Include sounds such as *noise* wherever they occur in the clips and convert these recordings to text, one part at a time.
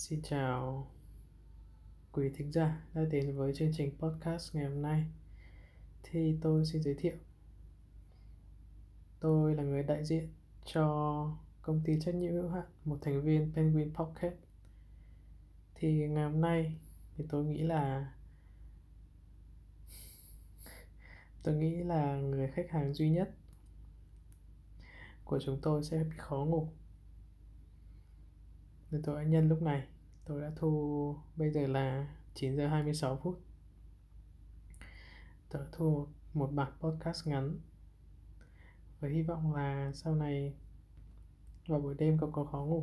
Xin chào quý thính giả đã đến với chương trình podcast ngày hôm nay. Thì tôi xin giới thiệu. Tôi là người đại diện cho công ty trách nhiệm hữu hạn, một thành viên Penguin Pocket. Thì ngày hôm nay thì tôi nghĩ là, *laughs* tôi nghĩ là người khách hàng duy nhất của chúng tôi sẽ bị khó ngủ nên tôi đã nhân lúc này. Tôi đã thu bây giờ là 9 giờ 26 phút. Tôi đã thu một bản podcast ngắn với hy vọng là sau này vào buổi đêm cậu có khó ngủ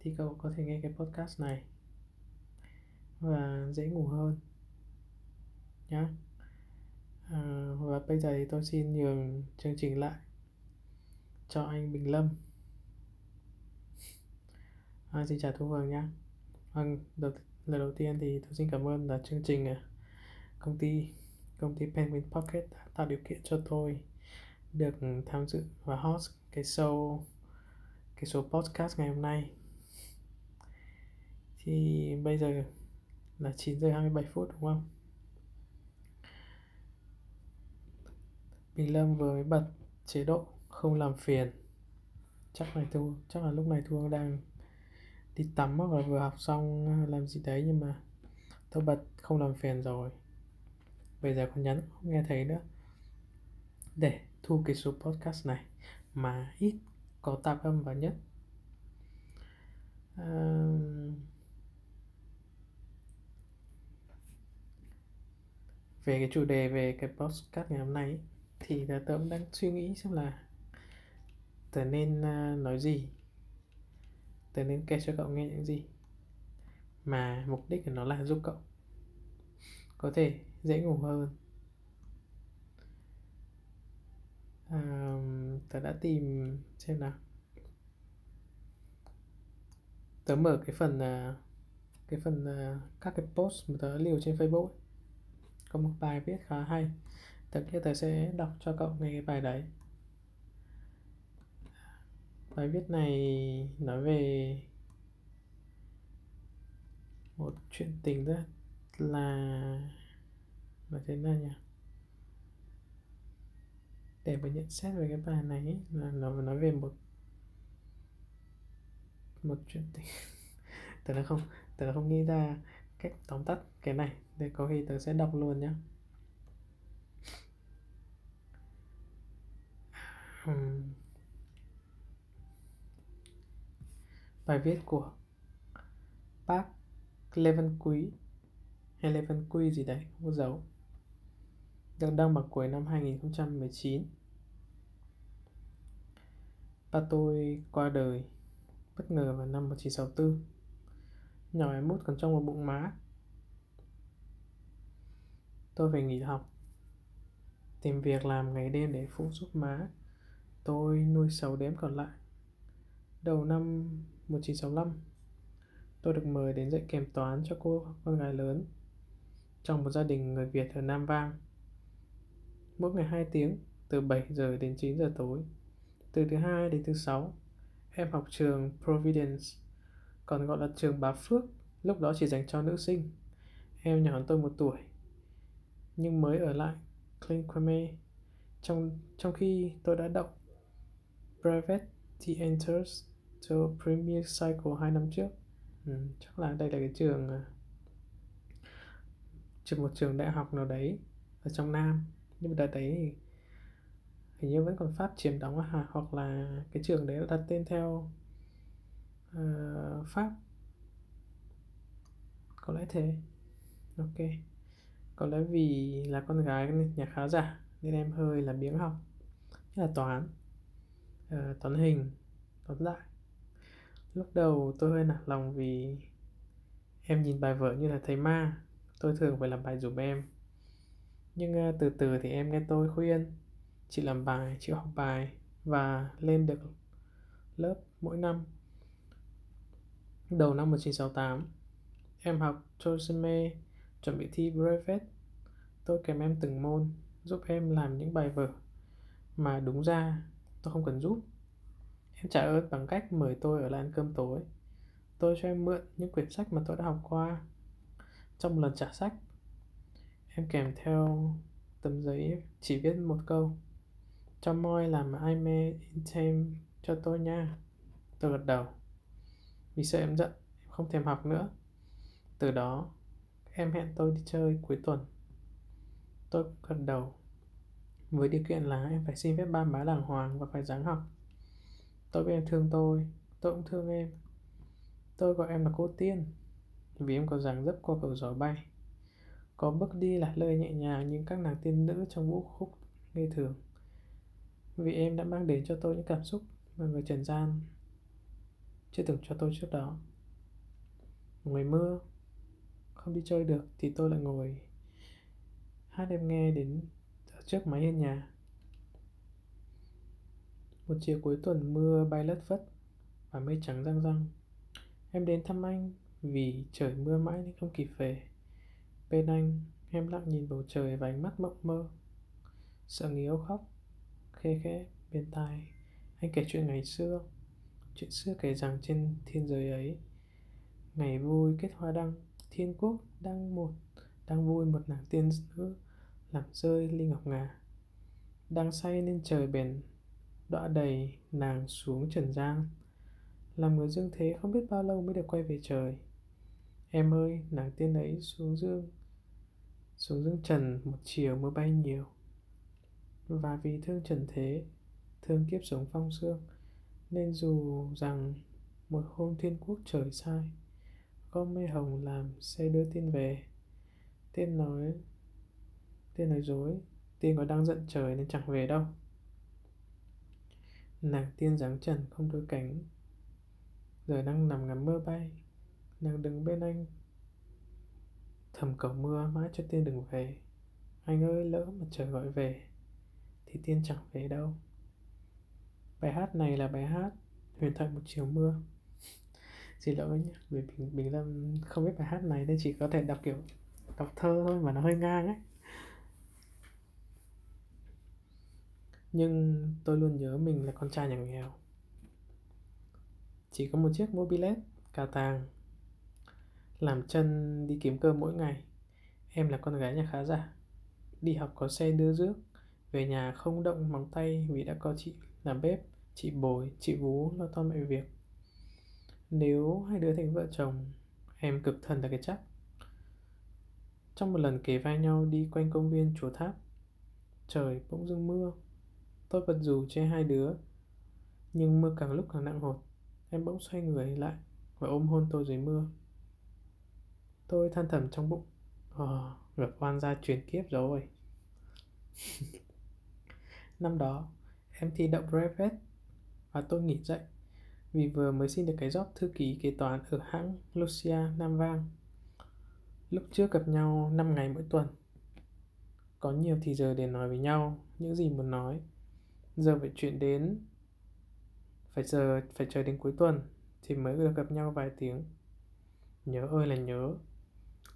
thì cậu có thể nghe cái podcast này và dễ ngủ hơn nhé à, và bây giờ thì tôi xin nhường chương trình lại cho anh Bình Lâm. À, xin chào Thu Hường nhé. Vâng, đầu, lời đầu tiên thì tôi xin cảm ơn là chương trình à, công ty công ty Penguin Pocket đã tạo điều kiện cho tôi được tham dự và host cái show cái số podcast ngày hôm nay. Thì bây giờ là 9 giờ 27 phút đúng không? Bình Lâm vừa mới bật chế độ không làm phiền. Chắc này Thu, chắc là lúc này Thu đang đi tắm hoặc là vừa học xong ờ, làm gì đấy nhưng mà tôi bật không làm phiền rồi. Bây giờ còn nhắn không nghe thấy nữa. Để thu cái số podcast này mà ít có tạp âm vào nhất. À... về cái chủ đề về cái podcast ngày hôm nay thì tớ cũng đang suy nghĩ xem là tớ nên uh, nói gì tớ nên kể cho cậu nghe những gì mà mục đích của nó là giúp cậu có thể dễ ngủ hơn. À, tớ đã tìm xem nào. Tớ mở cái phần ờ, cái phần ờ, các cái post mà tớ liều trên Facebook ấy. có một bài viết khá hay. Tớ kia tớ sẽ đọc cho cậu nghe cái bài đấy bài viết này nói về một chuyện tình rất là là thế nào nhỉ? Để mà nhận xét về cái bài này ấy, là nó nói về một một chuyện tình. *laughs* Tớ là không tớ là không nghĩ ra cách tóm tắt cái này. Để có khi tớ sẽ đọc luôn nhé um, bài viết của bác Lê Văn Quý hay Leven Quy gì đấy, không có dấu được đăng vào cuối năm 2019 Ba tôi qua đời bất ngờ vào năm 1964 Nhỏ em mút còn trong một bụng má. Tôi phải nghỉ học Tìm việc làm ngày đêm để phụ giúp má. Tôi nuôi sáu đếm còn lại. Đầu năm 1965 Tôi được mời đến dạy kèm toán cho cô con gái lớn trong một gia đình người Việt ở Nam Vang. Mỗi ngày 2 tiếng, từ 7 giờ đến 9 giờ tối. Từ thứ hai đến thứ sáu, em học trường Providence, còn gọi là trường Bá Phước, lúc đó chỉ dành cho nữ sinh. Em nhỏ hơn tôi một tuổi, nhưng mới ở lại Clinquame trong trong khi tôi đã đậu Private The Enters cho Premier Cycle 2 năm trước. Ừ, chắc là đây là cái trường à, trường một trường đại học nào đấy ở trong Nam. Nhưng mà đợt đấy thì hình như vẫn còn Pháp chiếm đóng à, hoặc là cái trường đấy đặt tên theo uh, Pháp. Có lẽ thế. Ok. Có lẽ vì là con gái nên nhà khá giả nên em hơi là biếng học. Nhất là toán. Uh, toán hình toán đại Lúc đầu tôi hơi nản lòng vì em nhìn bài vở như là thầy ma, tôi thường phải làm bài dùm em. Nhưng uh, từ từ thì em nghe tôi khuyên, chị làm bài, chị học bài và lên được lớp mỗi năm. Đầu năm 1968, em học Tosime chuẩn bị thi brevet. Tôi kèm em từng môn, giúp em làm những bài vở mà đúng ra tôi không cần giúp Em trả ơn bằng cách mời tôi ở lại ăn cơm tối. tôi cho em mượn những quyển sách mà tôi đã học qua. Trong lần trả sách, em kèm theo tấm giấy chỉ viết một câu. Cho moi làm email intem cho tôi nha. Tôi gật đầu. Vì sợ em giận, em không thèm học nữa. Từ đó, em hẹn tôi đi chơi cuối tuần. Tôi gật đầu. Với điều kiện là em phải xin phép ba má đàng hoàng và phải dáng học. Tôi biết em thương tôi, tôi cũng thương em. Tôi gọi em là cô Tiên, vì em có dáng dấp qua cầu gió bay. Có bước đi là lời nhẹ nhàng như các nàng tiên nữ trong vũ khúc ngây thường. Vì em đã mang đến cho tôi những cảm xúc mà người trần gian chưa từng cho tôi trước đó. Ngày mưa, không đi chơi được thì tôi lại ngồi hát em nghe đến trước mái hiên nhà. Một chiều cuối tuần mưa bay lất phất và mây trắng răng răng. Em đến thăm anh vì trời mưa mãi nên không kịp về. Bên anh, em lặng nhìn bầu trời và ánh mắt mộng mơ. Sợ nghiếu khóc, khê khẽ bên tai. Anh kể chuyện ngày xưa, chuyện xưa kể rằng trên thiên giới ấy, ngày vui kết hoa đăng, thiên quốc đang một, đang vui một nàng tiên nữ làm rơi ly ngọc ngà. Đang say nên trời bền đọa đầy nàng xuống trần gian. Làm người dương thế không biết bao lâu mới được quay về trời. Em ơi, nàng tiên ấy xuống dương xuống dương trần một chiều mưa bay nhiều. Và vì thương trần thế, thương kiếp sống phong sương nên dù rằng một hôm thiên quốc trời sai, có mây hồng làm xe đưa tiên về. Tiên nói tiên nói dối, tiên có đang giận trời nên chẳng về đâu nàng tiên dáng trần không đôi cánh giờ đang nằm ngắm mưa bay. Nàng đứng bên anh. Thầm cầu mưa mãi cho tiên đừng về. Anh ơi lỡ mà trời gọi về thì tiên chẳng về đâu. Bài hát này là bài hát huyền thoại một chiều mưa. *laughs* Xin lỗi nhé vì bình, bình lâm không biết bài hát này nên chỉ có thể đọc kiểu đọc thơ thôi mà nó hơi ngang ấy. Nhưng tôi luôn nhớ mình là con trai nhà nghèo. Chỉ có một chiếc mobilet cà tàng, làm chân đi kiếm cơm mỗi ngày. Em là con gái nhà khá giả, đi học có xe đưa rước, về nhà không động móng tay vì đã có chị làm bếp, chị bồi, chị vú lo toan mọi việc. Nếu hai đứa thành vợ chồng, em cực thần là cái chắc. Trong một lần kề vai nhau đi quanh công viên chùa tháp, trời bỗng dưng mưa tôi bật dù che hai đứa, nhưng mưa càng lúc càng nặng hột em bỗng xoay người lại và ôm hôn tôi dưới mưa tôi than thầm trong bụng ờ gặp oan gia truyền kiếp rồi *laughs* năm đó, em thi đậu brevet và tôi nghỉ dạy vì vừa mới xin được cái job thư ký kế toán ở hãng Lucia Nam Vang. Lúc trước gặp nhau 5 ngày mỗi tuần. Có nhiều thì giờ để nói với nhau những gì muốn nói giờ phải chuyển đến, phải giờ, phải chờ đến cuối tuần thì mới được gặp nhau vài tiếng. Nhớ ơi là nhớ.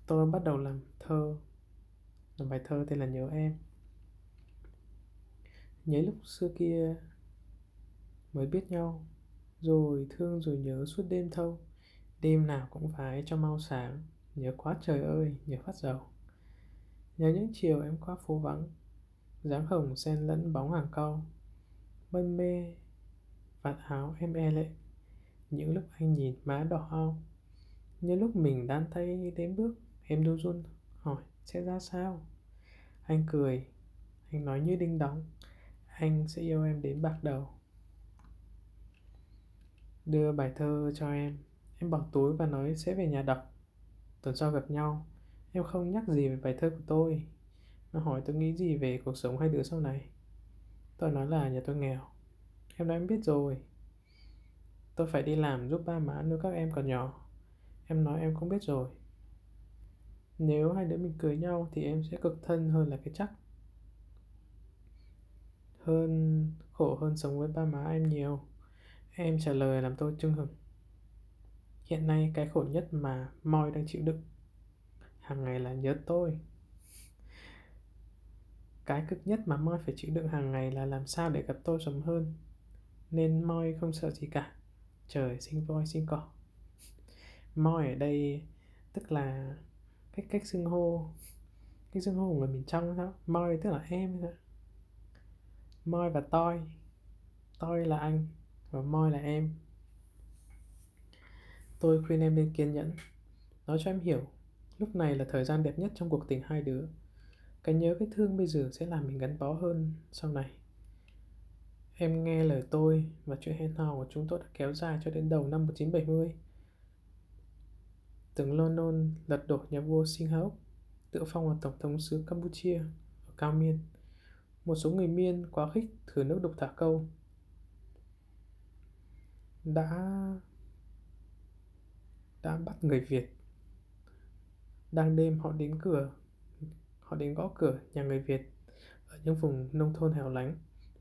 Tôi bắt đầu làm thơ. Làm bài thơ tên là nhớ em. Nhớ lúc xưa kia mới biết nhau, rồi thương rồi nhớ suốt đêm thâu. Đêm nào cũng phải cho mau sáng. Nhớ quá trời ơi, nhớ phát dầu. Nhớ những chiều em qua phố vắng, dáng hồng xen lẫn bóng hàng cau mân mê. Vạt áo em e lệ. Những lúc anh nhìn má đỏ ao. Như lúc mình đan tay đến bước, em đu run hỏi, sẽ ra sao? Anh cười. Anh nói như đinh đóng. Anh sẽ yêu em đến bạc đầu. Đưa bài thơ cho em. Em bỏ túi và nói sẽ về nhà đọc. Tuần sau gặp nhau, em không nhắc gì về bài thơ của tôi. Nó hỏi tôi nghĩ gì về cuộc sống hai đứa sau này. Tôi nói là nhà tôi nghèo. Em nói em biết rồi. Tôi phải đi làm giúp ba má nuôi các em còn nhỏ. Em nói em cũng biết rồi. Nếu hai đứa mình cưới nhau Thì em sẽ cực thân hơn là cái chắc. Hơn, khổ hơn sống với ba má em nhiều. Em trả lời làm tôi chưng hửng. Hiện nay cái khổ nhất mà Moi đang chịu đựng hàng ngày là nhớ tôi cái cực nhất mà Moi phải chịu đựng hàng ngày là làm sao để gặp tôi sớm hơn. Nên Moi không sợ gì cả. Trời sinh voi sinh cỏ. *laughs* moi ở đây, tức là cách cách xưng hô, cách xưng hô của người miền trong đó moi tức là em sao moi và toi toi là anh và moi là em tôi khuyên em nên kiên nhẫn nói cho em hiểu, lúc này là thời gian đẹp nhất trong cuộc tình hai đứa cái nhớ cái thương bây giờ sẽ làm mình gắn bó hơn sau này Em nghe lời tôi và chuyện hẹn hò của chúng tôi đã kéo dài cho đến đầu năm 1970. Tướng London lật đổ nhà vua Singhaok, tự phong là tổng thống xứ Campuchia ở Cao Miên. Một số người Miên quá khích thử nước đục thả câu đã đã bắt người Việt. Đang đêm họ đến cửa, họ đến gõ cửa nhà người Việt ở những vùng nông thôn hẻo lánh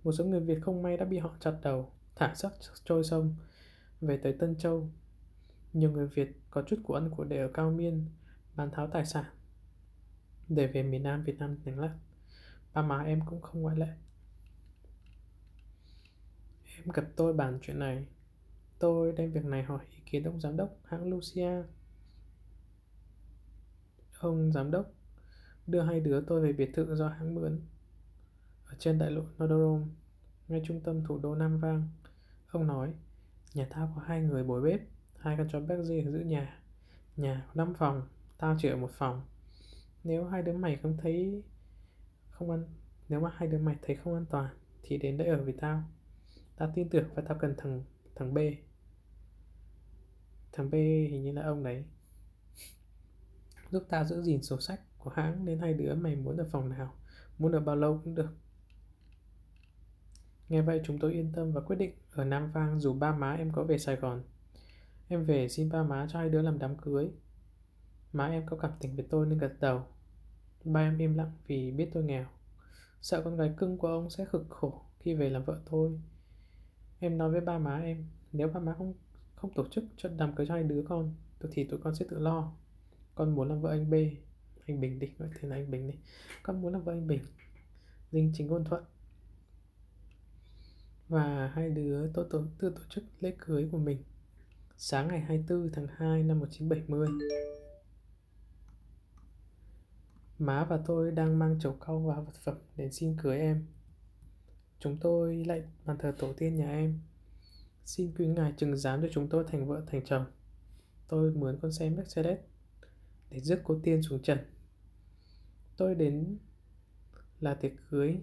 một số người Việt không may đã bị họ chặt đầu, thả xác trôi sông, về tới Tân Châu. Nhiều người Việt có chút của ăn của để ở Cao Miên, bán tháo tài sản, để về miền Nam Việt Nam đánh lắc. Ba má em cũng không ngoại lệ. Em gặp tôi bàn chuyện này. Tôi đem việc này hỏi ý kiến ông giám đốc hãng Lucia. Ông giám đốc đưa hai đứa tôi về biệt thự do hãng mướn ở trên đại lộ Nodorom, ngay trung tâm thủ đô Nam Vang. Ông nói, nhà tao có hai người bồi bếp, hai con chó Berger giữ nhà. Nhà có 5 phòng, tao chỉ ở một phòng. Nếu hai đứa mày không thấy không ăn nếu mà hai đứa mày thấy không an toàn thì đến đây ở với tao. Tao tin tưởng và tao cần thằng thằng B. Thằng B hình như là ông đấy. Giúp tao giữ gìn sổ sách của hãng nên hai đứa mày muốn ở phòng nào, muốn ở bao lâu cũng được. Nghe vậy chúng tôi yên tâm và quyết định ở Nam Vang dù ba má em có về Sài Gòn. Em về xin ba má cho hai đứa làm đám cưới. Má em có cảm tình với tôi nên gật đầu. Ba em im lặng vì biết tôi nghèo. Sợ con gái cưng của ông sẽ cực khổ khi về làm vợ tôi. Em nói với ba má em, nếu ba má không không tổ chức cho đám cưới cho hai đứa con, thì tụi con sẽ tự lo. Con muốn làm vợ anh B, anh Bình đi, gọi tên là anh Bình đi. Con muốn làm vợ anh Bình. Linh chính ngôn thuận và hai đứa tôi tổ, tự tổ chức lễ cưới của mình sáng ngày 24 tháng 2 năm 1970. Má và tôi đang mang chầu cau và vật phẩm đến xin cưới em. Chúng tôi lại bàn thờ tổ tiên nhà em. Xin quý ngài chừng giám cho chúng tôi thành vợ thành chồng. Tôi mướn con xe Mercedes để rước cô tiên xuống trần. Tôi đến là tiệc cưới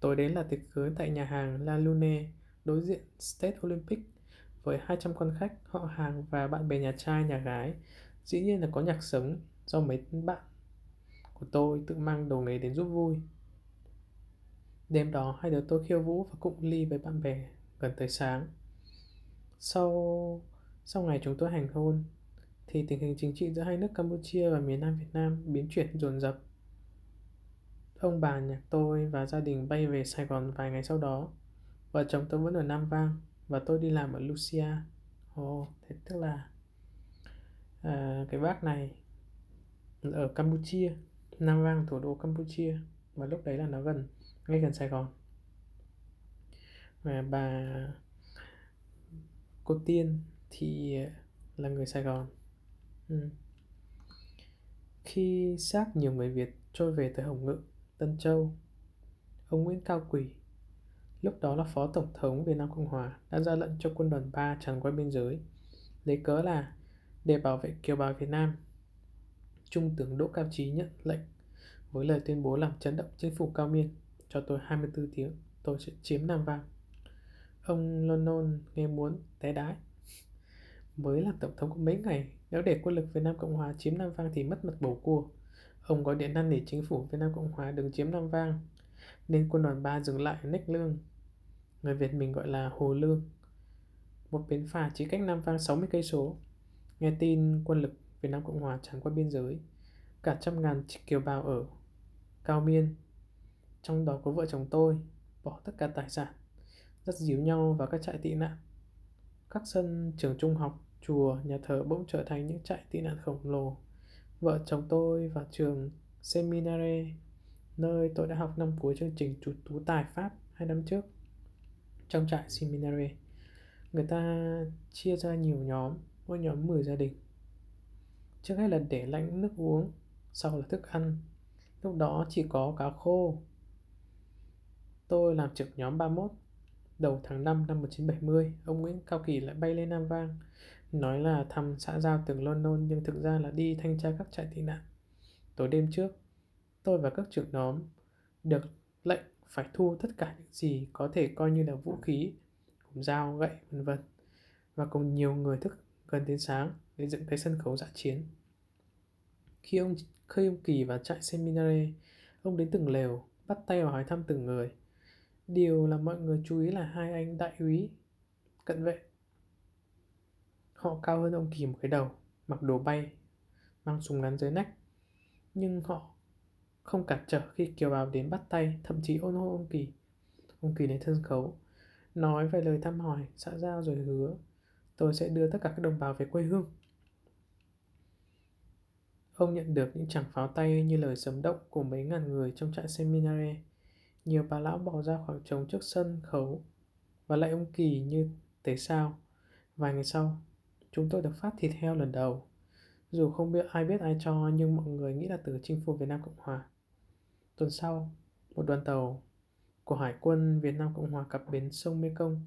Tối đến là tiệc cưới tại nhà hàng La Lune đối diện State Olympic với 200 con khách, họ hàng và bạn bè nhà trai, nhà gái. Dĩ nhiên là có nhạc sống do mấy bạn của tôi tự mang đồ nghề đến giúp vui. Đêm đó hai đứa tôi khiêu vũ và cụng ly với bạn bè gần tới sáng. Sau sau ngày chúng tôi hành hôn thì tình hình chính trị giữa hai nước Campuchia và miền Nam Việt Nam biến chuyển dồn dập Ông bà nhạc tôi và gia đình bay về Sài Gòn vài ngày sau đó. Vợ chồng tôi vẫn ở Nam Vang và tôi đi làm ở Lucia. Ồ, oh, thế tức là à, cái bác này ở Campuchia, Nam Vang thủ đô Campuchia và lúc đấy là nó gần ngay gần Sài Gòn. Và bà cô Tiên thì là người Sài Gòn. Ừ. Khi xác nhiều người Việt trôi về tới Hồng Ngự Tân Châu. Ông Nguyễn Cao Quỳ, lúc đó là Phó Tổng thống Việt Nam Cộng Hòa, đã ra lệnh cho quân đoàn 3 tràn qua biên giới, lấy cớ là để bảo vệ kiều bào Việt Nam. Trung tướng Đỗ Cao Trí nhận lệnh với lời tuyên bố làm chấn động chính phủ Cao Miên cho tôi 24 tiếng, tôi sẽ chiếm Nam Vang. Ông London nghe muốn té đái. Mới làm tổng thống có mấy ngày, nếu để quân lực Việt Nam Cộng Hòa chiếm Nam Vang thì mất mặt bầu cua. Ông có điện năn nỉ chính phủ Việt Nam Cộng Hòa đừng chiếm Nam Vang, nên quân đoàn 3 dừng lại ở Nách Lương. Người Việt mình gọi là Hồ Lương. Một bến phà chỉ cách Nam Vang 60 cây số. Nghe tin quân lực Việt Nam Cộng Hòa tràn qua biên giới, cả trăm ngàn kiều bào ở Cao Miên, trong đó có vợ chồng tôi, bỏ tất cả tài sản, rất díu nhau vào các trại tị nạn. Các sân trường trung học, chùa, nhà thờ bỗng trở thành những trại tị nạn khổng lồ Vợ chồng tôi vào trường Seminare, nơi tôi đã học năm cuối chương trình chủ tú tài Pháp hai năm trước. Trong trại Seminare, người ta chia ra nhiều nhóm mỗi nhóm 10 gia đình. Trước hết là để lạnh nước uống, sau là thức ăn. Lúc đó chỉ có cá khô. Tôi làm trực nhóm 31. Đầu tháng 5 năm 1970, ông Nguyễn Cao Kỳ lại bay lên Nam Vang, nói là thăm xã giao từng London nhưng thực ra là đi thanh tra các trại tị nạn. Tối đêm trước, tôi và các trưởng nhóm được lệnh phải thu tất cả những gì có thể coi như là vũ khí, cùng dao, gậy, vân vân và cùng nhiều người thức gần đến sáng để dựng cái sân khấu dã chiến. Khi ông khi ông Kỳ vào trại seminary, ông đến từng lều, bắt tay vào hỏi thăm từng người. Điều là mọi người chú ý là hai anh đại úy cận vệ. Họ cao hơn ông Kỳ một cái đầu, mặc đồ bay, mang súng ngắn dưới nách. Nhưng họ không cản trở khi kiều bào đến bắt tay, thậm chí ôn hô ông Kỳ. Ông Kỳ đến sân khấu, nói vài lời thăm hỏi, xã giao rồi hứa tôi sẽ đưa tất cả các đồng bào về quê hương. Ông nhận được những chẳng pháo tay như lời sấm động của mấy ngàn người trong trại seminary. Nhiều bà lão bỏ ra khoảng trống trước sân khấu và lại ông Kỳ như tế sao. Vài ngày sau, chúng tôi được phát thịt heo lần đầu. Dù không biết ai biết ai cho nhưng mọi người nghĩ là từ chinh phục Việt Nam Cộng Hòa. Tuần sau, một đoàn tàu của Hải quân Việt Nam Cộng Hòa cập bến sông Mekong.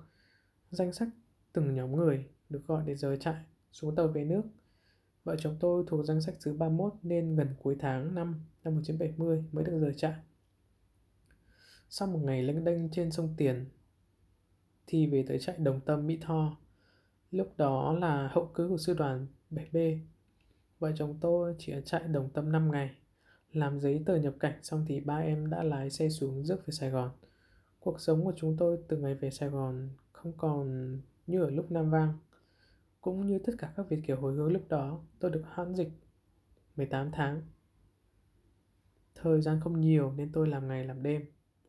Danh sách từng nhóm người được gọi để rời trại xuống tàu về nước. Vợ chồng tôi thuộc danh sách thứ 31 nên gần cuối tháng 5 năm 1970 mới được rời trại. Sau một ngày lênh đênh trên sông Tiền thì về tới trại Đồng Tâm Mỹ Tho. Lúc đó là hậu cứ của sư đoàn 7B. Vợ chồng tôi chỉ ở trại Đồng Tâm 5 ngày. Làm giấy tờ nhập cảnh xong thì ba em đã lái xe xuống rước về Sài Gòn. Cuộc sống của chúng tôi từ ngày về Sài Gòn không còn như ở lúc Nam Vang. Cũng như tất cả các Việt Kiều hồi hướng lúc đó, tôi được hoãn dịch 18 tháng. Thời gian không nhiều nên tôi làm ngày làm đêm.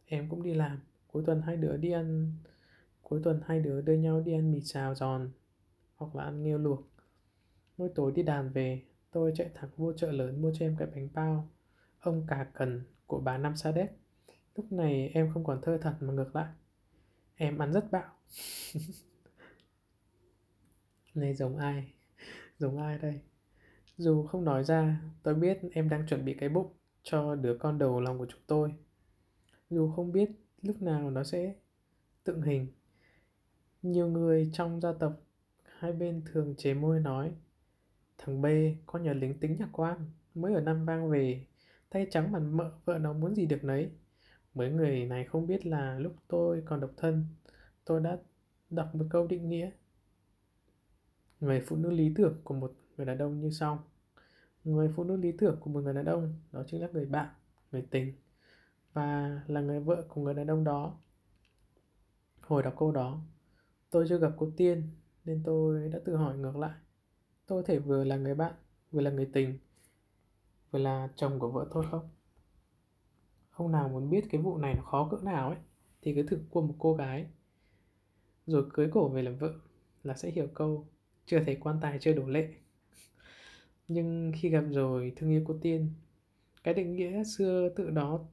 Em cũng đi làm. Cuối tuần hai đứa đi ăn Cuối tuần hai đứa đưa nhau đi ăn mì xào giòn hoặc là ăn nghêu luộc. Mỗi tối đi đàn về, tôi chạy thẳng vô chợ lớn mua cho em cái bánh bao ông cà cần của bà Năm Sa Đéc. Lúc này em không còn thơ thật mà ngược lại. Em ăn rất bạo. *laughs* này giống ai? Giống ai đây? Dù không nói ra, tôi biết em đang chuẩn bị cái bụng cho đứa con đầu lòng của chúng tôi. Dù không biết lúc nào nó sẽ tượng hình. Nhiều người trong gia tộc hai bên thường chế môi nói Thằng B, con nhà lính tính nhà quan, mới ở Nam Vang về, tay trắng mặt mợ vợ nó muốn gì được nấy. Mấy người này không biết là lúc tôi còn độc thân, tôi đã đọc một câu định nghĩa Người phụ nữ lý tưởng của một người đàn ông như sau. Người phụ nữ lý tưởng của một người đàn ông đó chính là người bạn, người tình và là người vợ của người đàn ông đó. Hồi đọc câu đó, tôi chưa gặp cô Tiên nên tôi đã tự hỏi ngược lại. Tôi có thể vừa là người bạn, vừa là người tình, vừa là chồng của vợ tôi không? Ông nào muốn biết cái vụ này nó khó cỡ nào ấy thì cứ thử qua một cô gái rồi cưới cổ về làm vợ là sẽ hiểu câu chưa thấy quan tài chưa đổ lệ *laughs* nhưng khi gặp rồi thương yêu cô tiên cái định nghĩa xưa tự đó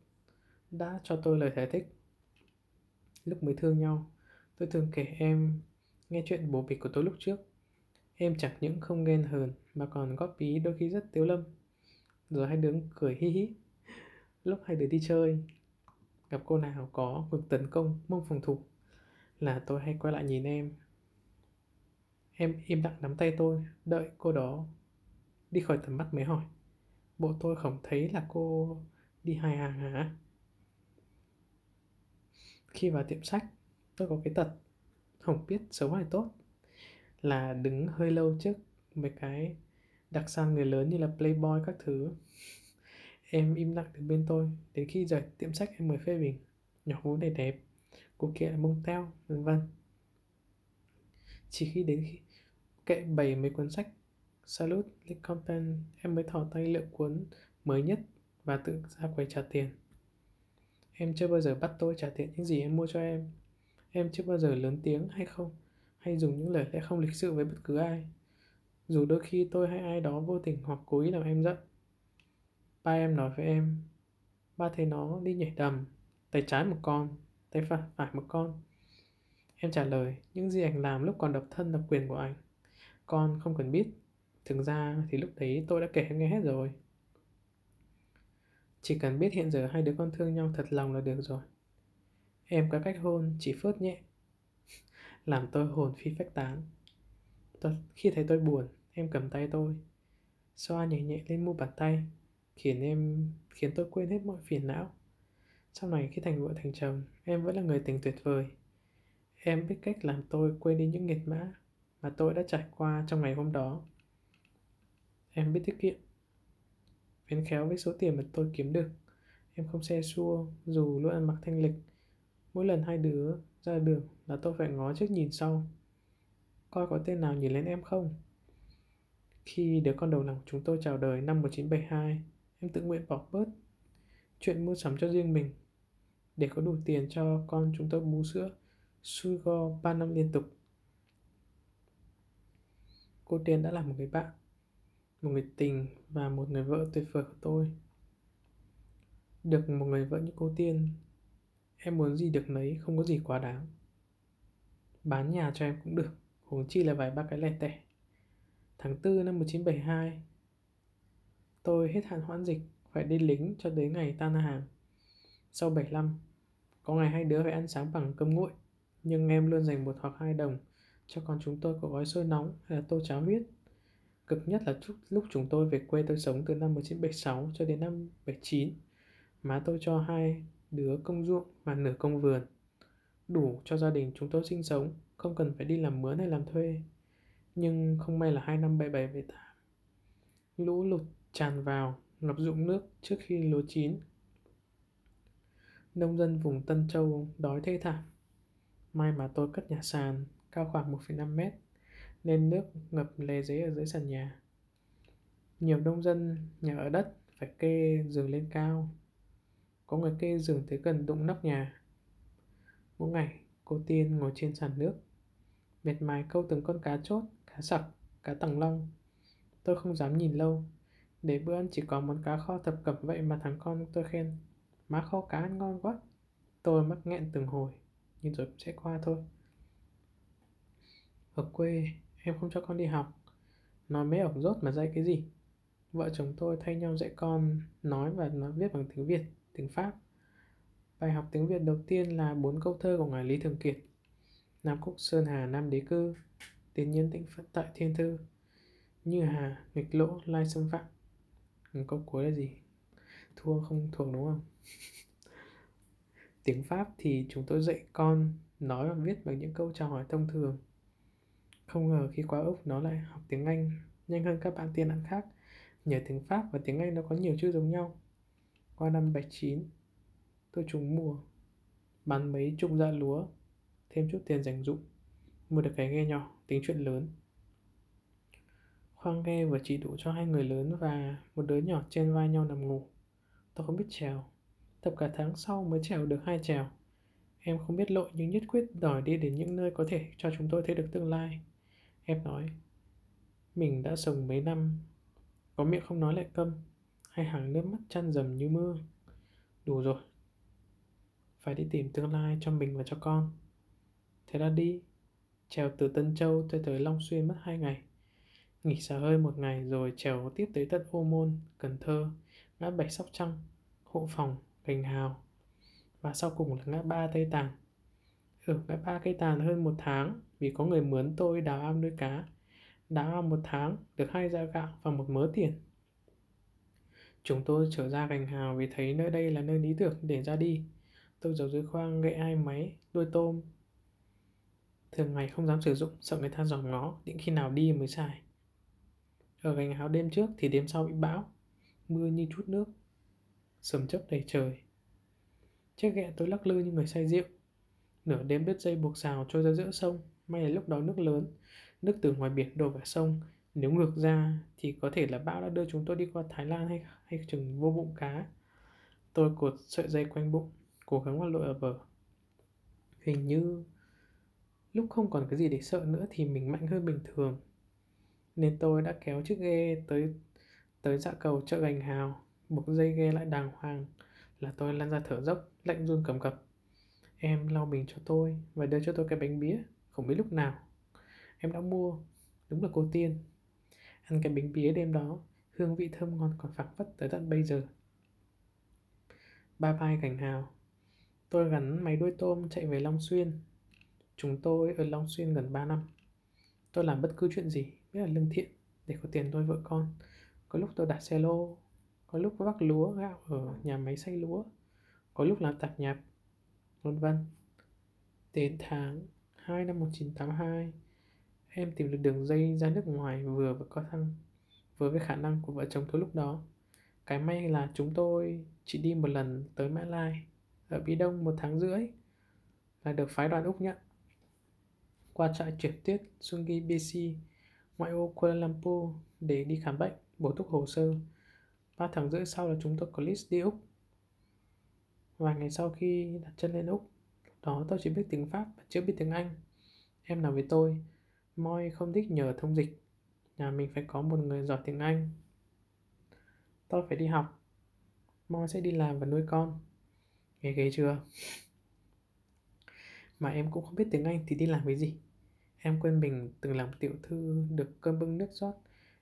đã cho tôi lời giải thích lúc mới thương nhau tôi thường kể em nghe chuyện bố bịch của tôi lúc trước em chẳng những không ghen hờn mà còn góp ý đôi khi rất tiếu lâm rồi hai đứa cười hi hi lúc hai đứa đi chơi gặp cô nào có vực tấn công mông phòng thủ là tôi hay quay lại nhìn em Em im lặng nắm tay tôi, đợi cô đó đi khỏi tầm mắt mới hỏi. Bộ tôi không thấy là cô đi hai hàng hả? Khi vào tiệm sách, tôi có cái tật không biết xấu hay tốt là đứng hơi lâu trước mấy cái đặc sản người lớn như là Playboy các thứ. Em im lặng đứng bên tôi đến khi rời tiệm sách em mới phê bình. Nhỏ vú này đẹp, cô kia là mông teo, vân vân. Chỉ khi đến khi kệ bày mấy cuốn sách Salute Licompen em mới thỏ tay lựa cuốn mới nhất và tự ra quầy trả tiền. Em chưa bao giờ bắt tôi trả tiền những gì em mua cho em. Em chưa bao giờ lớn tiếng hay không, hay dùng những lời lẽ không lịch sự với bất cứ ai. Dù đôi khi tôi hay ai đó vô tình hoặc cố ý làm em giận. Ba em nói với em, ba thấy nó đi nhảy đầm, tay trái một con, tay phải, phải một con. Em trả lời, những gì anh làm lúc còn độc thân là quyền của anh con không cần biết. Thực ra thì lúc đấy tôi đã kể em nghe hết rồi. Chỉ cần biết hiện giờ hai đứa con thương nhau thật lòng là được rồi. Em có cách hôn chỉ phớt nhẹ. *laughs* Làm tôi hồn phi phách tán. Tôi, khi thấy tôi buồn, em cầm tay tôi. Xoa nhẹ nhẹ lên mu bàn tay, khiến em khiến tôi quên hết mọi phiền não. Sau này khi thành vợ thành chồng, em vẫn là người tình tuyệt vời. Em biết cách làm tôi quên đi những nghiệt mã mà tôi đã trải qua trong ngày hôm đó. Em biết tiết kiệm. Biến khéo với số tiền mà tôi kiếm được. Em không xe xua dù luôn ăn mặc thanh lịch. Mỗi lần hai đứa ra đường là tôi phải ngó trước nhìn sau. Coi có tên nào nhìn lên em không? Khi đứa con đầu lòng chúng tôi chào đời năm 1972, em tự nguyện bỏ bớt chuyện mua sắm cho riêng mình để có đủ tiền cho con chúng tôi bú sữa Sugar 3 năm liên tục. Cô Tiên đã là một người bạn, một người tình và một người vợ tuyệt vời của tôi. Được một người vợ như cô Tiên, em muốn gì được nấy không có gì quá đáng. Bán nhà cho em cũng được, huống chi là vài ba cái lẻ tẻ. Tháng 4 năm 1972, tôi hết hạn hoãn dịch, phải đi lính cho đến ngày tan hàng. Sau 75, có ngày hai đứa phải ăn sáng bằng cơm nguội, nhưng em luôn dành một hoặc hai đồng cho con chúng tôi có gói sôi nóng hay là tô cháo huyết. Cực nhất là lúc chúng tôi về quê tôi sống từ năm 1976 cho đến năm 79. Má tôi cho hai đứa công ruộng và nửa công vườn. Đủ cho gia đình chúng tôi sinh sống, không cần phải đi làm mướn hay làm thuê. Nhưng không may là hai năm 77 78. Lũ lụt tràn vào, ngập dụng nước trước khi lúa chín. Nông dân vùng Tân Châu đói thê thảm. May mà tôi cất nhà sàn cao khoảng 1,5 mét nên nước ngập lề dế ở dưới sàn nhà. Nhiều nông dân nhà ở đất phải kê giường lên cao. Có người kê giường tới gần đụng nóc nhà. Mỗi ngày, cô Tiên ngồi trên sàn nước, miệt mài câu từng con cá chốt, cá sặc, cá tầng long. Tôi không dám nhìn lâu, để bữa ăn chỉ có món cá kho thập cẩm vậy mà thằng con tôi khen. Má kho cá ăn ngon quá. Tôi mắc nghẹn từng hồi, nhưng rồi cũng sẽ qua thôi. Ở quê, em không cho con đi học. Nói mấy ổng rốt mà dạy cái gì. Vợ chồng tôi thay nhau dạy con nói và nó viết bằng tiếng Việt, tiếng Pháp. Bài học tiếng Việt đầu tiên là bốn câu thơ của ngài Lý Thường Kiệt. Nam Cúc Sơn Hà Nam Đế Cư, tiến Nhân Tĩnh Phật Tại Thiên Thư. Như Hà, nghịch lỗ, lai xâm phạm. Câu cuối là gì? Thua không thuộc đúng không? *laughs* tiếng Pháp thì chúng tôi dạy con nói và viết bằng những câu chào hỏi thông thường. Không ngờ khi qua Úc nó lại học tiếng Anh nhanh hơn các bạn tiên ăn khác. Nhờ tiếng Pháp và tiếng Anh nó có nhiều chữ giống nhau. Qua năm 79, tôi trúng mùa, bán mấy chục dạ lúa, thêm chút tiền dành dụng, mua được cái ghe nhỏ, tính chuyện lớn. Khoang ghe vừa chỉ đủ cho hai người lớn và một đứa nhỏ trên vai nhau nằm ngủ. Tôi không biết trèo, tập cả tháng sau mới trèo được hai trèo. Em không biết lội nhưng nhất quyết đòi đi đến những nơi có thể cho chúng tôi thấy được tương lai. Em nói, mình đã sống mấy năm, có miệng không nói lại câm, hay hàng nước mắt chăn dầm như mưa. Đủ rồi, phải đi tìm tương lai cho mình và cho con. Thế là đi, trèo từ Tân Châu tới tới Long Xuyên mất hai ngày. Nghỉ xả hơi một ngày rồi trèo tiếp tới tận Ô Môn, Cần Thơ, ngã bảy Sóc Trăng, Hộ Phòng, Gành Hào. Và sau cùng là ngã ba Tây Tàng Ở ngã ba cây tàn hơn một tháng vì có người mướn tôi đào ao nuôi cá. Đào ao một tháng được hai da gạo và một mớ tiền. Chúng tôi trở ra gành hào vì thấy nơi đây là nơi lý tưởng để ra đi. Tôi giấu dưới khoang gậy ai máy, đuôi tôm. Thường ngày không dám sử dụng, sợ người ta dòm ngó, định khi nào đi mới xài. Ở gành hào đêm trước thì đêm sau bị bão, mưa như chút nước, sầm chớp đầy trời. Chiếc ghẹ tôi lắc lư như người say rượu. Nửa đêm đứt dây buộc xào trôi ra giữa sông, may là lúc đó nước lớn, nước từ ngoài biển đổ vào sông. Nếu ngược ra thì có thể là bão đã đưa chúng tôi đi qua Thái Lan hay hay chừng vô bụng cá. Tôi cột sợi dây quanh bụng, cố gắng vào lội ở bờ. Hình như lúc không còn cái gì để sợ nữa thì mình mạnh hơn bình thường. Nên tôi đã kéo chiếc ghe tới tới dạ cầu chợ gành hào, buộc dây ghe lại đàng hoàng là tôi lăn ra thở dốc, lạnh run cầm cập. Em lau bình cho tôi và đưa cho tôi cái bánh bía, không biết lúc nào. Em đã mua, đúng là cô tiên ăn cái bánh bía đêm đó hương vị thơm ngon còn phảng phất tới tận bây giờ. Ba bye cảnh hào. Tôi gắn máy đuôi tôm chạy về long xuyên. Chúng tôi ở long xuyên gần 3 năm. Tôi làm bất cứ chuyện gì, biết là lương thiện, để có tiền nuôi vợ con. Có lúc tôi đặt xe lô, có lúc vác lúa gạo ở nhà máy xay lúa, có lúc làm tạp nhạp, vân vân. Đến tháng 2 năm 1982 em tìm được đường dây ra nước ngoài vừa và có thăng với với khả năng của vợ chồng tôi lúc đó cái may là chúng tôi chỉ đi một lần tới Mã Lai ở Bi Đông một tháng rưỡi là được phái đoàn Úc nhận qua trại chuyển tuyết Sungi BC ngoại ô Kuala Lumpur để đi khám bệnh, bổ túc hồ sơ. Ba tháng rưỡi sau là chúng tôi có list đi Úc. Vài ngày sau khi đặt chân lên Úc, đó tôi chỉ biết tiếng Pháp và chưa biết tiếng Anh. Em nói với tôi, Moi không thích nhờ thông dịch, nhà mình phải có một người giỏi tiếng Anh. Tôi phải đi học, mong sẽ đi làm và nuôi con. Nghe ghê chưa? Mà em cũng không biết tiếng Anh thì đi làm cái gì? Em quên mình từng làm tiểu thư được cơm bưng nước rót.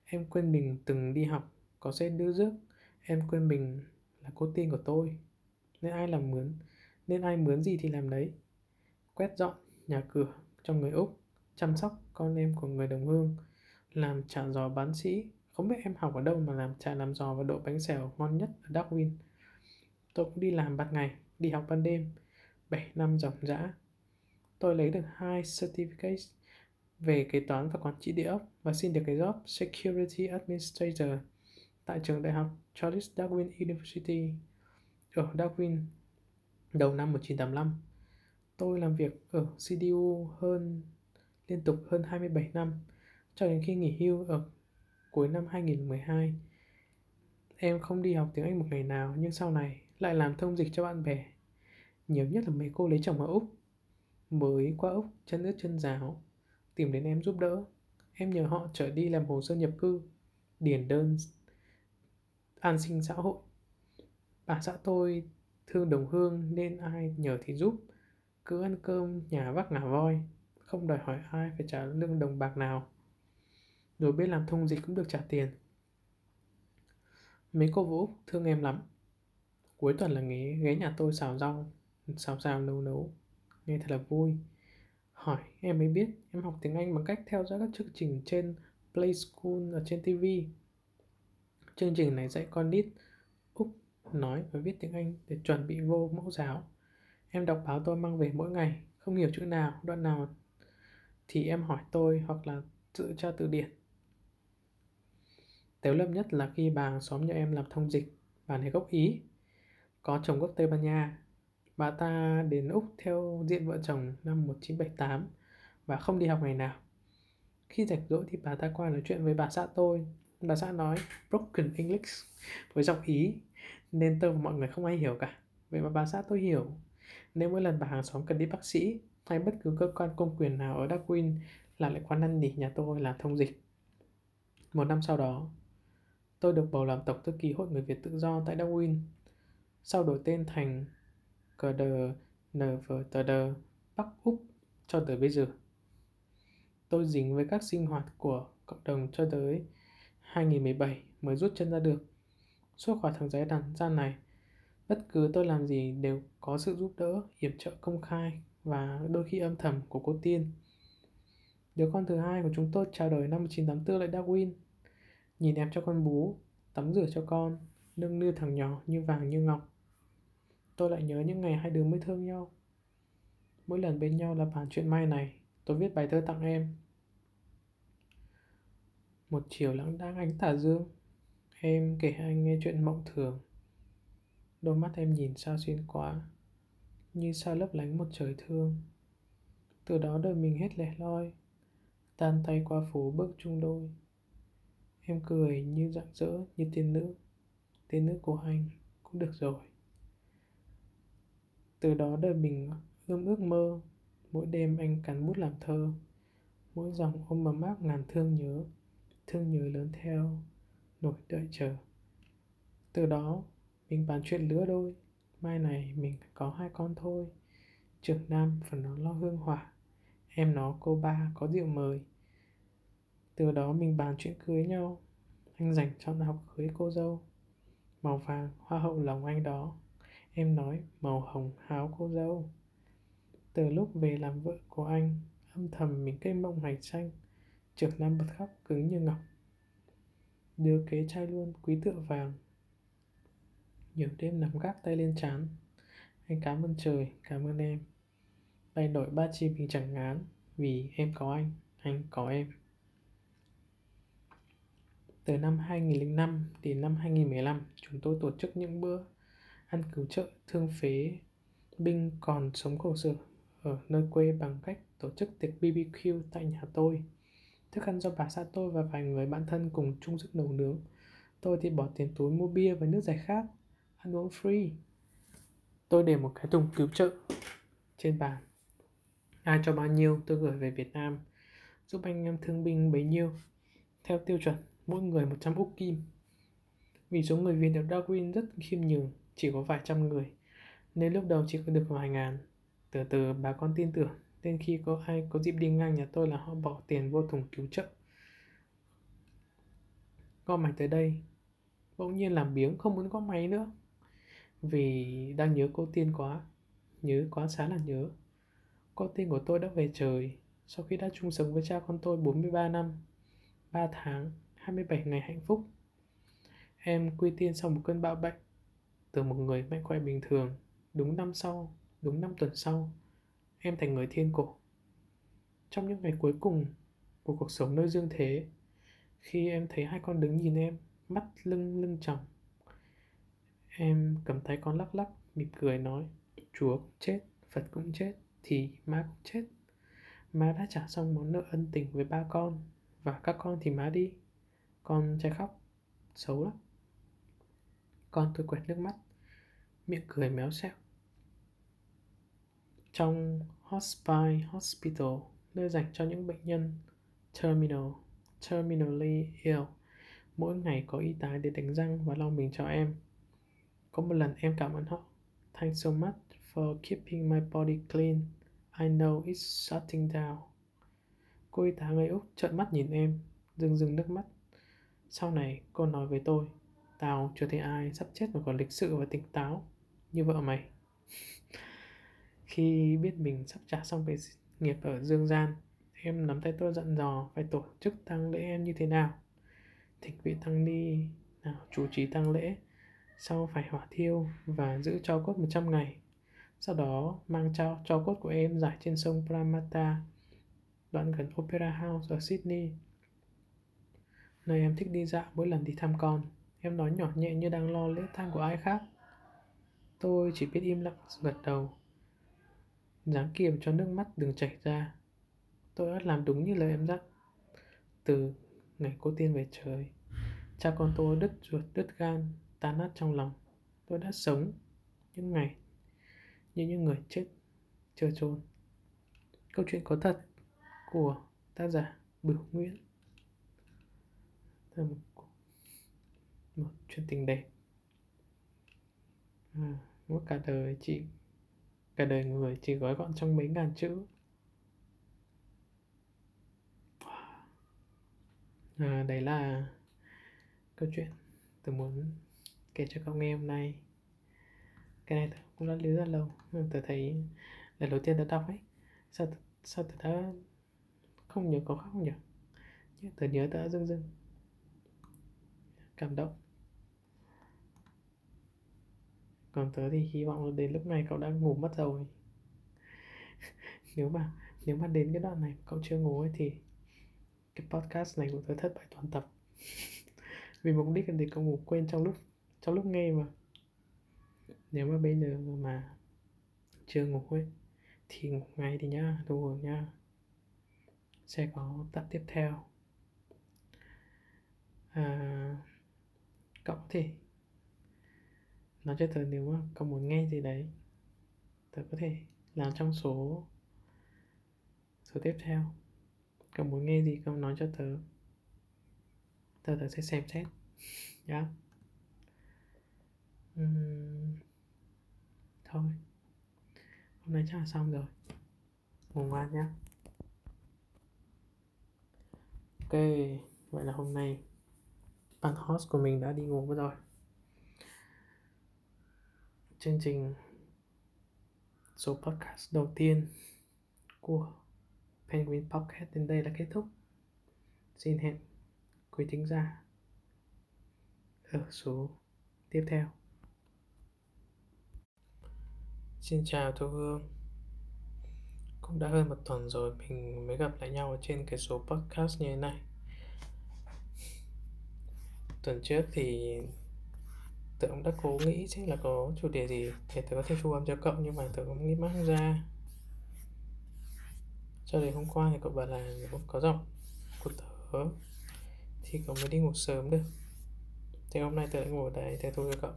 Em quên mình từng đi học, có xe đưa rước. Em quên mình là cô tiên của tôi. Nên ai làm mướn, nên ai mướn gì thì làm đấy. Quét dọn nhà cửa cho người Úc, chăm sóc con em của người đồng hương, làm chả giò bán sĩ. Không biết em học ở đâu mà làm chả làm giò và độ bánh xèo ngon nhất ở Darwin. Tôi cũng đi làm ban ngày, đi học ban đêm, 7 năm ròng rã. Tôi lấy được hai certificates về kế toán và quản trị địa ốc và xin được cái job Security Administrator tại trường đại học Charles Darwin University ở Darwin đầu năm 1985. Tôi làm việc ở CDU hơn liên tục hơn 27 năm cho đến khi nghỉ hưu ở cuối năm 2012. Em không đi học tiếng Anh một ngày nào nhưng sau này lại làm thông dịch cho bạn bè. Nhiều nhất là mấy cô lấy chồng ở Úc. Mới qua Úc chân ướt chân giáo tìm đến em giúp đỡ. Em nhờ họ trở đi làm hồ sơ nhập cư, điền đơn an sinh xã hội. Bà xã tôi thương đồng hương nên ai nhờ thì giúp. Cứ ăn cơm nhà vác ngả voi, không đòi hỏi ai phải trả lương đồng bạc nào. Rồi biết làm thông dịch cũng được trả tiền. Mấy cô vũ thương em lắm. Cuối tuần là ghé, ghé nhà tôi xào rau, xào xào nấu nấu. Nghe thật là vui hỏi em mới biết em học tiếng Anh bằng cách theo dõi các chương trình trên Play School ở trên TV. Chương trình này dạy con nít Úc nói và viết tiếng Anh để chuẩn bị vô mẫu giáo. Em đọc báo tôi mang về mỗi ngày, không hiểu chữ nào, đoạn nào thì em hỏi tôi hoặc là tự tra từ điển. Tếu lâm nhất là khi bà hàng xóm nhà em làm thông dịch, bà này gốc Ý, có chồng gốc Tây Ban Nha, Bà ta đến Úc theo diện vợ chồng năm 1978 và không đi học ngày nào. Khi rảnh rỗi thì bà ta qua nói chuyện với bà xã tôi. Bà xã nói broken English *laughs* với giọng Ý nên tôi và mọi người không ai hiểu cả. Vậy mà bà xã tôi hiểu. Nếu mỗi lần bà hàng xóm cần đi bác sĩ hay bất cứ cơ quan công quyền nào ở Darwin là lại quan năn nỉ nhà tôi làm thông dịch. Một năm sau đó, tôi được bầu làm tổng thư ký Hội Người Việt Tự Do tại Darwin. Sau đổi tên thành cờ đờ nờ Bắc Úc cho tới bây giờ. Tôi dính với các sinh hoạt của cộng đồng cho tới 2017 mới rút chân ra được. Suốt khỏi thằng giấy đàn gian này, bất cứ tôi làm gì đều có sự giúp đỡ, hiệp trợ công khai và đôi khi âm thầm của cô Tiên. Đứa con thứ hai của chúng tôi chào đời năm 1984 lại Darwin. Nhìn em cho con bú, tắm rửa cho con, nâng niu thằng nhỏ như vàng như ngọc tôi lại nhớ những ngày hai đứa mới thương nhau. Mỗi lần bên nhau là bàn chuyện mai này, tôi viết bài thơ tặng em. Một chiều lãng đãng ánh tà dương, em kể anh nghe chuyện mộng thường. Đôi mắt em nhìn sao xuyên quá, như sao lấp lánh một trời thương. Từ đó đời mình hết lẻ loi, tan tay qua phố bước chung đôi. Em cười như rạng rỡ như tiên nữ, tiên nữ của anh cũng được rồi. Từ đó đời mình ươm ước mơ. Mỗi đêm anh cắn bút làm thơ. Mỗi dòng ôm mà mát ngàn thương nhớ. Thương nhớ lớn theo Nổi đợi chờ. Từ đó mình bàn chuyện lứa đôi. Mai này mình có hai con thôi. Trưởng nam phần nó lo hương hỏa. Em nó cô ba có rượu mời. Từ đó mình bàn chuyện cưới nhau. Anh dành chọn học cưới cô dâu. Màu vàng hoa hậu lòng anh đó. Em nói màu hồng háo cô dâu. Từ lúc về làm vợ của anh Âm thầm mình cây mộng hành xanh trượt nam bật khóc cứng như ngọc. Đứa kế trai luôn quý tựa vàng. Nhiều đêm nằm gác tay lên chán Anh cảm ơn trời, cảm ơn em. Tay đổi ba chi mình chẳng ngán. Vì em có anh, anh có em. Từ năm 2005 đến năm 2015 Chúng tôi tổ chức những bữa Ăn cứu trợ thương phế Binh còn sống khổ sở Ở nơi quê bằng cách tổ chức tiệc BBQ tại nhà tôi Thức ăn do bà xã tôi và vài người bạn thân cùng chung sức nấu nướng. Tôi thì bỏ tiền túi mua bia và nước giải khát, ăn uống free. Tôi để một cái thùng cứu trợ trên bàn. Ai cho bao nhiêu tôi gửi về Việt Nam, giúp anh em thương binh bấy nhiêu. Theo tiêu chuẩn, mỗi người 100 úc kim. Vì số người Việt ở Darwin rất khiêm nhường, chỉ có vài trăm người, nên lúc đầu chỉ có được vài ngàn. Từ từ bà con tin tưởng nên khi có ai có dịp đi ngang nhà tôi là họ bỏ tiền vô thùng cứu trợ Gom mày tới đây Bỗng nhiên làm biếng không muốn có máy nữa Vì đang nhớ cô Tiên quá Nhớ quá xá là nhớ Cô Tiên của tôi đã về trời Sau khi đã chung sống với cha con tôi 43 năm 3 tháng 27 ngày hạnh phúc Em quy tiên sau một cơn bạo bệnh Từ một người mạnh khỏe bình thường Đúng năm sau Đúng năm tuần sau em thành người thiên cổ. Trong những ngày cuối cùng của cuộc sống nơi dương thế, khi em thấy hai con đứng nhìn em, mắt lưng lưng chồng, em cầm tay con lắc lắc, mỉm cười nói, Chúa cũng chết, Phật cũng chết, thì má cũng chết. Má đã trả xong món nợ ân tình với ba con, và các con thì má đi. Con trai khóc, xấu lắm. Con tôi quẹt nước mắt, miệng cười méo xẹo. Trong Hospice Hospital, nơi dành cho những bệnh nhân terminal, terminally ill, mỗi ngày có y tá để đánh răng và lau mình cho em. Có một lần em cảm ơn họ. Thanks so much for keeping my body clean. I know it's shutting down. Cô y tá người Úc trợn mắt nhìn em, dừng dừng nước mắt. Sau này cô nói với tôi, tao chưa thấy ai sắp chết mà còn lịch sự và tỉnh táo như vợ mày. *laughs* Khi biết mình sắp trả xong về nghiệp ở Dương Gian, em nắm tay tôi dặn dò phải tổ chức tăng lễ em như thế nào. Thỉnh vị tăng ni nào chủ trì tăng lễ, sau phải hỏa thiêu và giữ cho cốt 100 ngày. Sau đó mang cho cho cốt của em giải trên sông Pramata, đoạn gần Opera House ở Sydney. Nơi em thích đi dạo mỗi lần đi thăm con. Em nói nhỏ nhẹ như đang lo lễ tang của ai khác. Tôi chỉ biết im lặng gật đầu dáng kiềm cho nước mắt đừng chảy ra. Tôi đã làm đúng như lời em dặn. Từ ngày cô tiên về trời, cha con tôi đứt ruột đứt gan, tan nát trong lòng. Tôi đã sống những ngày như những người chết chưa chôn. Câu chuyện có thật của tác giả Bửu Nguyễn. Là một, một chuyện tình đẹp. À, mỗi cả đời chị cả đời người chỉ gói gọn trong mấy ngàn chữ. À, đấy là câu chuyện tôi muốn kể cho các nghe hôm nay. Cái này tôi cũng đã lưu rất lâu tôi thấy lần đầu tiên tôi đọc ấy sao sao tôi đã không nhớ có khóc không nhỉ? Nhưng tôi nhớ tôi đã dưng dưng cảm động. Còn tớ thì hy vọng là đến lúc này cậu đã ngủ mất rồi. *laughs* Nếu mà nếu mà đến cái đoạn này cậu chưa ngủ ấy thì cái podcast này của tớ thất bại toàn tập. *laughs* Vì mục đích là để cậu ngủ quên trong lúc trong lúc nghe mà. Nếu mà bây giờ mà chưa ngủ ấy thì ngủ ngay thì nhá đủ rồi nhá. Sẽ có tập tiếp theo. À, cậu có thể nói cho tớ nếu mà cậu muốn nghe gì đấy tớ có thể làm trong số số tiếp theo cậu muốn nghe gì cậu nói cho tớ tớ tớ sẽ xem xét *laughs* nhá yeah. uhm. thôi hôm nay chắc là xong rồi ngủ ngoan nhá Ok, vậy là hôm nay băng host của mình đã đi ngủ mất rồi. Chương trình, số podcast đầu tiên của Penguin Podcast đến đây là kết thúc. Xin hẹn quý thính giả ở số tiếp theo. Xin chào Thu Hương Cũng đã hơn một tuần rồi mình mới gặp lại nhau ở trên cái số podcast như thế này Tuần trước thì tớ cũng đã cố nghĩ xem là có chủ đề gì để tớ có thể thu âm cho cậu nhưng mà tớ cũng nghĩ mãi không ra. Cho đến hôm qua thì cậu bảo là có giọng của tớ thì cậu mới đi ngủ sớm được. Thế hôm nay tớ lại ngủ ở đấy tớ thu cho cậu.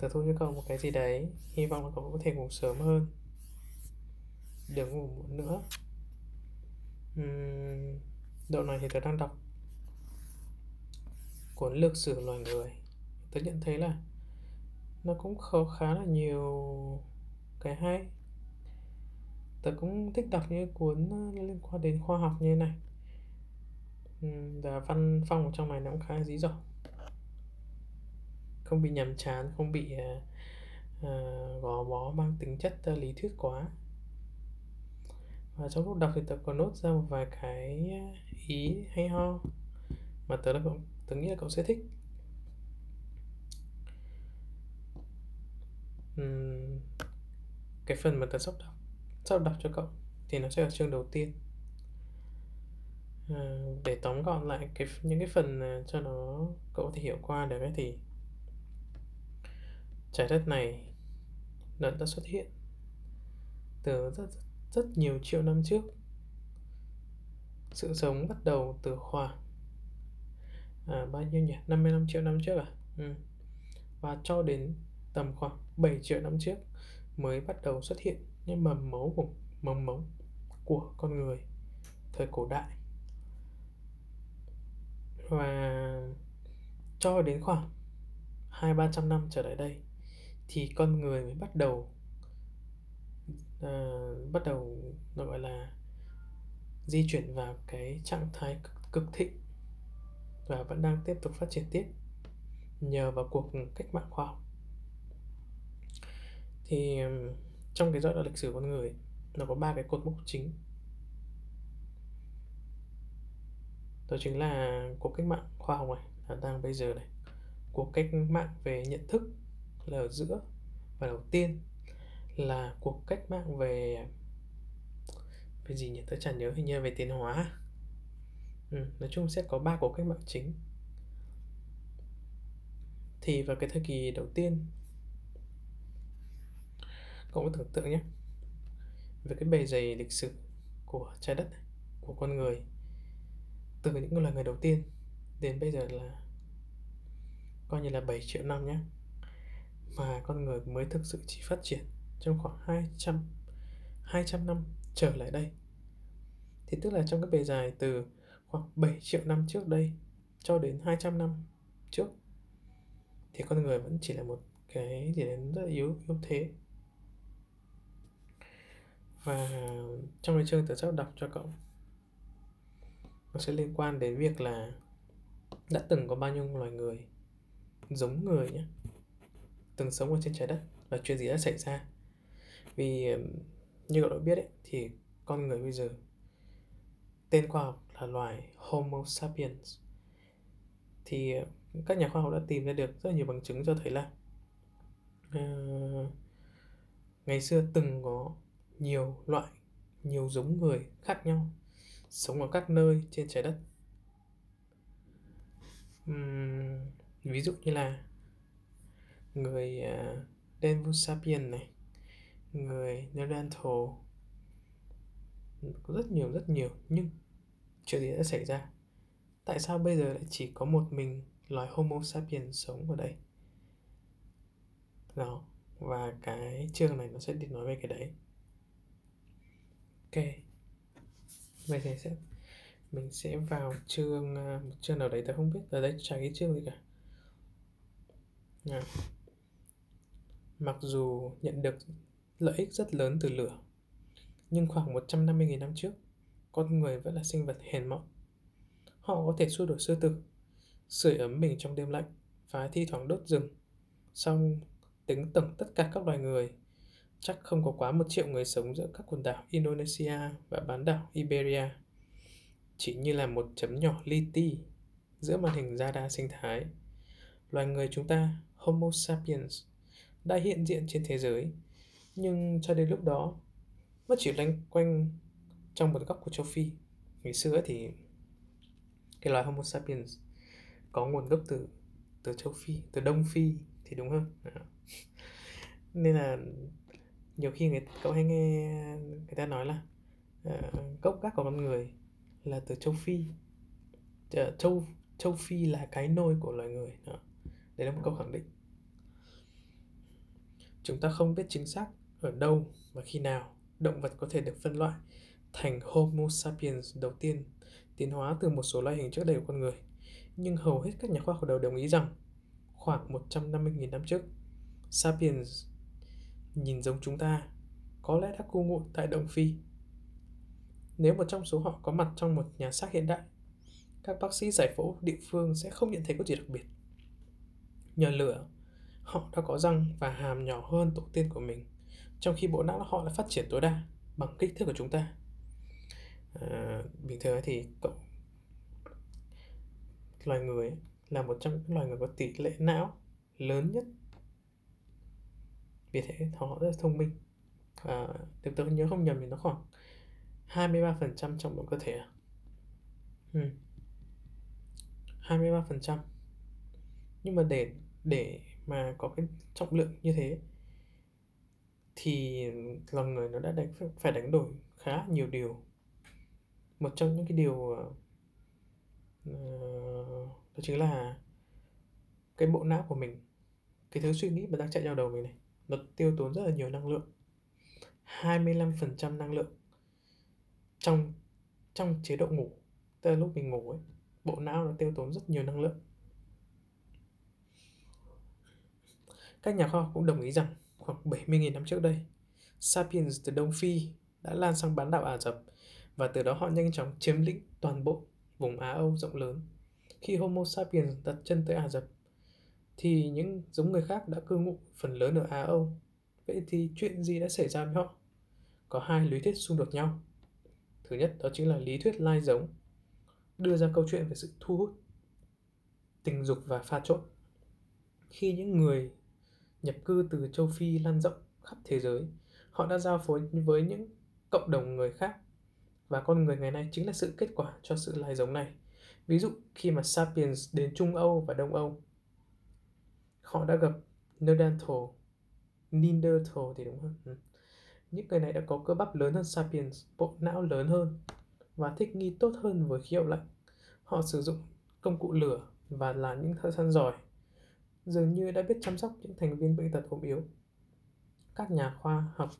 Tớ thu cho cậu một cái gì đấy hy vọng là cậu có thể ngủ sớm hơn. Đừng ngủ muộn nữa. Uhm, độ này thì tớ đang đọc cuốn lược sử loài người. Tôi nhận thấy là nó cũng khá, khá là nhiều cái hay. Tớ cũng thích đọc những cuốn ờ, liên quan đến khoa học như thế này. Và văn phong ở trong này nó cũng khá dí dỏm. Không bị nhàm chán không bị uh, uh, gò bó mang tính chất uh, lý thuyết quá. Và trong lúc đọc thì tớ có nốt ra một vài cái ý hay ho mà tớ đã cũng tớ nghĩ là cậu sẽ thích. Uhm, cái phần mà tớ sắp đọc sắp đọc cho cậu thì nó sẽ ở chương đầu tiên. À, để tóm gọn lại cái những cái phần cho nó cậu có thể hiểu qua được ấy thì trái đất này nó đã xuất hiện từ rất rất nhiều triệu năm trước. Sự sống bắt đầu từ khoảng à, bao nhiêu nhỉ? 55 triệu năm trước à? Ừ. và cho đến tầm khoảng 7 triệu năm trước mới bắt đầu xuất hiện những mầm mống của mầm mống của con người thời cổ đại. Và cho đến khoảng hai ba trăm năm trở lại đây thì con người mới bắt đầu à, bắt đầu gọi là di chuyển vào cái trạng thái cực, cực thịnh và vẫn đang tiếp tục phát triển tiếp nhờ vào cuộc cách mạng khoa học. Thì trong cái giai đoạn lịch sử con người nó có ba cái cột mốc chính. Đó chính là cuộc cách mạng khoa học này là đang bây giờ này. Cuộc cách mạng về nhận thức là ở giữa và đầu tiên là cuộc cách mạng về về gì nhỉ? Tôi chẳng nhớ hình như về tiến hóa ừ, nói chung sẽ có ba cuộc cách mạng chính. Thì vào cái thời kỳ đầu tiên cậu có tưởng tượng nhé về cái bề dày lịch sử của trái đất của con người từ những loài người đầu tiên đến bây giờ là coi như là 7 triệu năm nhé mà con người mới thực sự chỉ phát triển trong khoảng 200 200 năm trở lại đây. Thì tức là trong cái bề dài từ khoảng 7 triệu năm trước đây cho đến 200 năm trước thì con người vẫn chỉ là một cái gì đến rất là yếu yếu thế. Và trong cái chương tớ sắp đọc cho cậu nó sẽ liên quan đến việc là đã từng có bao nhiêu loài người giống người nhé từng sống ở trên trái đất và chuyện gì đã xảy ra. Vì như cậu đã biết ấy, thì con người bây giờ tên khoa học là loài Homo sapiens. Thì ờ, các nhà khoa học đã tìm ra được rất nhiều bằng chứng cho thấy là uh, ngày xưa từng có nhiều loại nhiều giống người khác nhau sống ở các nơi trên trái đất. Um, ví dụ như là người ờ, uh, Denvus sapien này người Neanderthal có rất nhiều rất nhiều. Nhưng chuyện gì đã xảy ra? Tại sao bây giờ lại chỉ có một mình loài Homo sapiens sống ở đây? Đó, và cái chương này nó sẽ đi nói về cái đấy. Ok. Vậy thì sẽ, mình sẽ vào chương à, một chương nào đấy tôi không biết. Ở đây chả cái chương gì cả. À. mặc dù nhận được lợi ích rất lớn từ lửa nhưng khoảng 150.000 năm trước con người vẫn là sinh vật hèn mọn. Họ có thể xua đuổi sư tử, sưởi ấm mình trong đêm lạnh và thi thoảng đốt rừng. Xong tính tổng tất cả các loài người, chắc không có quá một triệu người sống giữa các quần đảo Indonesia và bán đảo Iberia. Chỉ như là một chấm nhỏ li ti giữa màn hình radar sinh thái. Loài người chúng ta, Homo sapiens, đã hiện diện trên thế giới, nhưng cho đến lúc đó, nó chỉ loanh quanh trong một góc của châu Phi. Ngày xưa thì cái loài Homo sapiens có nguồn gốc từ từ châu Phi, từ Đông Phi thì đúng hơn. *laughs* Nên là nhiều khi người cậu hay nghe người ta nói là uh, gốc gác của con người là từ châu Phi. Uh, châu châu Phi là cái nôi của loài người. Đó. Đấy là một câu khẳng định. Chúng ta không biết chính xác ở đâu và khi nào động vật có thể được phân loại thành Homo sapiens đầu tiên tiến hóa từ một số loài hình trước đây của con người. Nhưng hầu hết các nhà khoa học đều đồng ý rằng khoảng 150.000 năm trước, sapiens nhìn giống chúng ta có lẽ đã cư ngụ tại Đông Phi. Nếu một trong số họ có mặt trong một nhà xác hiện đại, các bác sĩ giải phẫu địa phương sẽ không nhận thấy có gì đặc biệt. Nhờ lửa, họ đã có răng và hàm nhỏ hơn tổ tiên của mình, trong khi bộ não họ đã phát triển tối đa bằng kích thước của chúng ta. À, bình thường thì cậu loài người là một trong những loài người có tỷ lệ não lớn nhất vì thế họ rất là thông minh và nếu tôi nhớ không nhầm thì nó khoảng 23% trong bộ cơ thể à? ừ. 23% nhưng mà để để mà có cái trọng lượng như thế thì lòng người nó đã đánh phải đánh đổi khá nhiều điều. Một trong những cái điều uh, đó chính là cái bộ não của mình cái thứ suy nghĩ mà đang chạy vào đầu mình này nó tiêu tốn rất là nhiều năng lượng 25% năng lượng trong trong chế độ ngủ. Tức là lúc mình ngủ ấy bộ não nó tiêu tốn rất nhiều năng lượng. Các nhà khoa học cũng đồng ý rằng khoảng 70.000 năm trước đây Sapiens từ Đông Phi đã lan sang bán đảo Ả Rập và từ đó họ nhanh chóng chiếm lĩnh toàn bộ vùng Á Âu rộng lớn. Khi Homo sapiens đặt chân tới Ả Rập, thì những giống người khác đã cư ngụ phần lớn ở Á Âu. Vậy thì chuyện gì đã xảy ra với họ? Có hai lý thuyết xung đột nhau. Thứ nhất đó chính là lý thuyết lai giống, đưa ra câu chuyện về sự thu hút, tình dục và pha trộn. Khi những người nhập cư từ châu Phi lan rộng khắp thế giới, họ đã giao phối với những cộng đồng người khác và con người ngày nay chính là sự kết quả cho sự lai giống này. Ví dụ khi mà Sapiens đến Trung Âu và Đông Âu, họ đã gặp Neanderthal, Neanderthal thì đúng hơn. Ừ. Những người này đã có cơ bắp lớn hơn Sapiens, bộ não lớn hơn và thích nghi tốt hơn với khí hậu lạnh. Họ sử dụng công cụ lửa và là những thợ săn giỏi. Dường như đã biết chăm sóc những thành viên bệnh tật ốm yếu. Các nhà khoa học,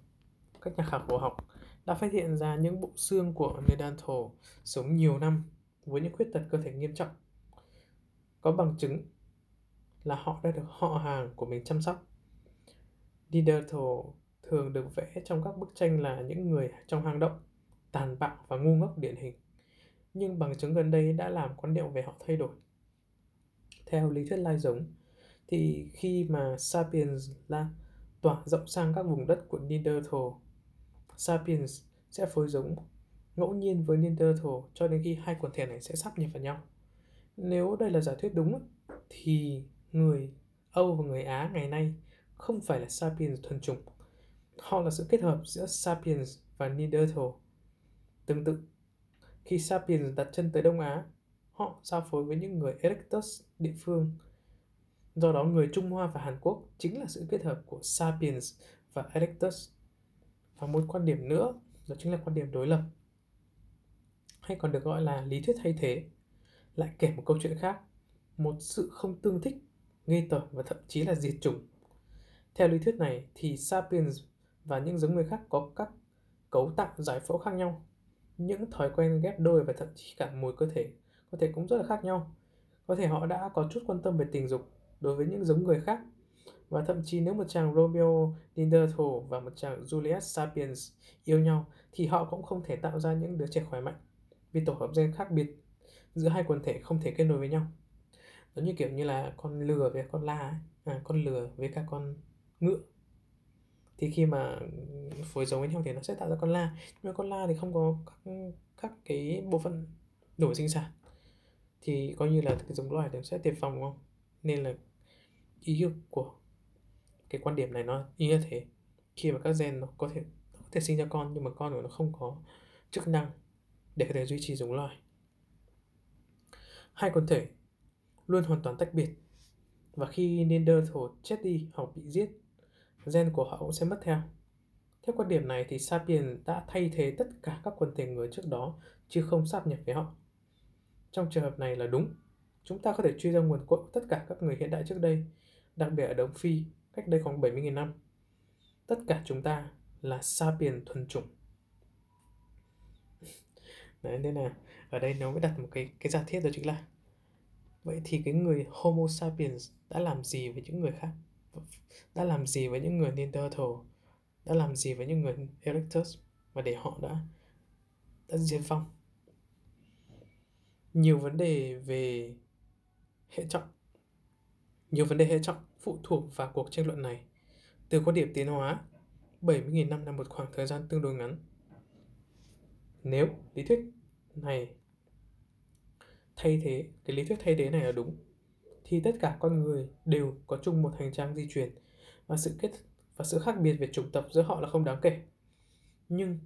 các nhà khảo cổ học đã phát hiện ra những bộ xương của Neanderthal sống nhiều năm với những khuyết tật cơ thể nghiêm trọng. Có bằng chứng là họ đã được họ hàng của mình chăm sóc. Neanderthal thường được vẽ trong các bức tranh là những người trong hang động, tàn bạo và ngu ngốc điển hình. Nhưng bằng chứng gần đây đã làm quan niệm về họ thay đổi. Theo lý thuyết lai giống, thì khi mà Sapiens là tỏa rộng sang các vùng đất của Neanderthal Sapiens sẽ phối giống ngẫu nhiên với Neanderthal cho đến khi hai quần thể này sẽ sắp nhập vào nhau. Nếu đây là giả thuyết đúng thì người Âu và người Á ngày nay không phải là Sapiens thuần chủng. Họ là sự kết hợp giữa Sapiens và Neanderthal. Tương tự, khi Sapiens đặt chân tới Đông Á, họ giao phối với những người Erectus địa phương. Do đó, người Trung Hoa và Hàn Quốc chính là sự kết hợp của Sapiens và Erectus. Và một quan điểm nữa đó chính là quan điểm đối lập. Hay còn được gọi là lý thuyết thay thế. Lại kể một câu chuyện khác một sự không tương thích nghi tởm và thậm chí là diệt chủng. Theo lý thuyết này thì sapiens và những giống người khác có các cấu tạo giải phẫu khác nhau. Những thói quen ghép đôi và thậm chí cả mùi cơ thể có thể cũng rất là khác nhau. Có thể họ đã có chút quan tâm về tình dục đối với những giống người khác và thậm chí nếu một chàng Romeo Neanderthal và một chàng Julius Sapiens yêu nhau thì họ cũng không thể tạo ra những đứa trẻ khỏe mạnh. vì tổ hợp gen khác biệt giữa hai quần thể không thể kết nối với nhau giống như kiểu như là con lừa với con la ấy. À, con lừa với cả con ngựa thì khi mà phối giống với nhau thì nó sẽ tạo ra con la nhưng mà con la thì không có các, các cái bộ phận đổi sinh sản thì coi như là cái giống loài thì sẽ tiệt phòng đúng không nên là ý của cái quan điểm này nó ý như thế. Khi mà các gen nó có thể, nó có thể sinh ra con, nhưng mà con của nó không có chức năng để có thể duy trì giống loài. Hai quần thể luôn hoàn toàn tách biệt. Và khi Neanderthal chết đi hoặc bị giết, gen của họ cũng sẽ mất theo. Theo quan điểm này thì Sapien đã thay thế tất cả các quần thể người trước đó, chứ không sáp nhập với họ. Trong trường hợp này là đúng. Chúng ta có thể truy ra nguồn cội của tất cả các người hiện đại trước đây đặc biệt ở Đông Phi cách đây khoảng 70.000 năm. Tất cả chúng ta là sapien thuần chủng. *laughs* Đấy, nên là ở đây nó mới đặt một cái cái giả thiết đó chính là vậy thì cái người Homo sapiens đã làm gì với những người khác? Đã làm gì với những người Neanderthal? Đã làm gì với những người Erectus? Và để họ đã đã diệt vong. Nhiều vấn đề về hệ trọng. Nhiều vấn đề hệ trọng phụ thuộc vào cuộc tranh luận này từ quan điểm tiến hóa 70.000 năm là một khoảng thời gian tương đối ngắn nếu lý thuyết này thay thế cái lý thuyết thay thế này là đúng thì tất cả con người đều có chung một hành trang di truyền và sự kết và sự khác biệt về chủng tộc giữa họ là không đáng kể. Nhưng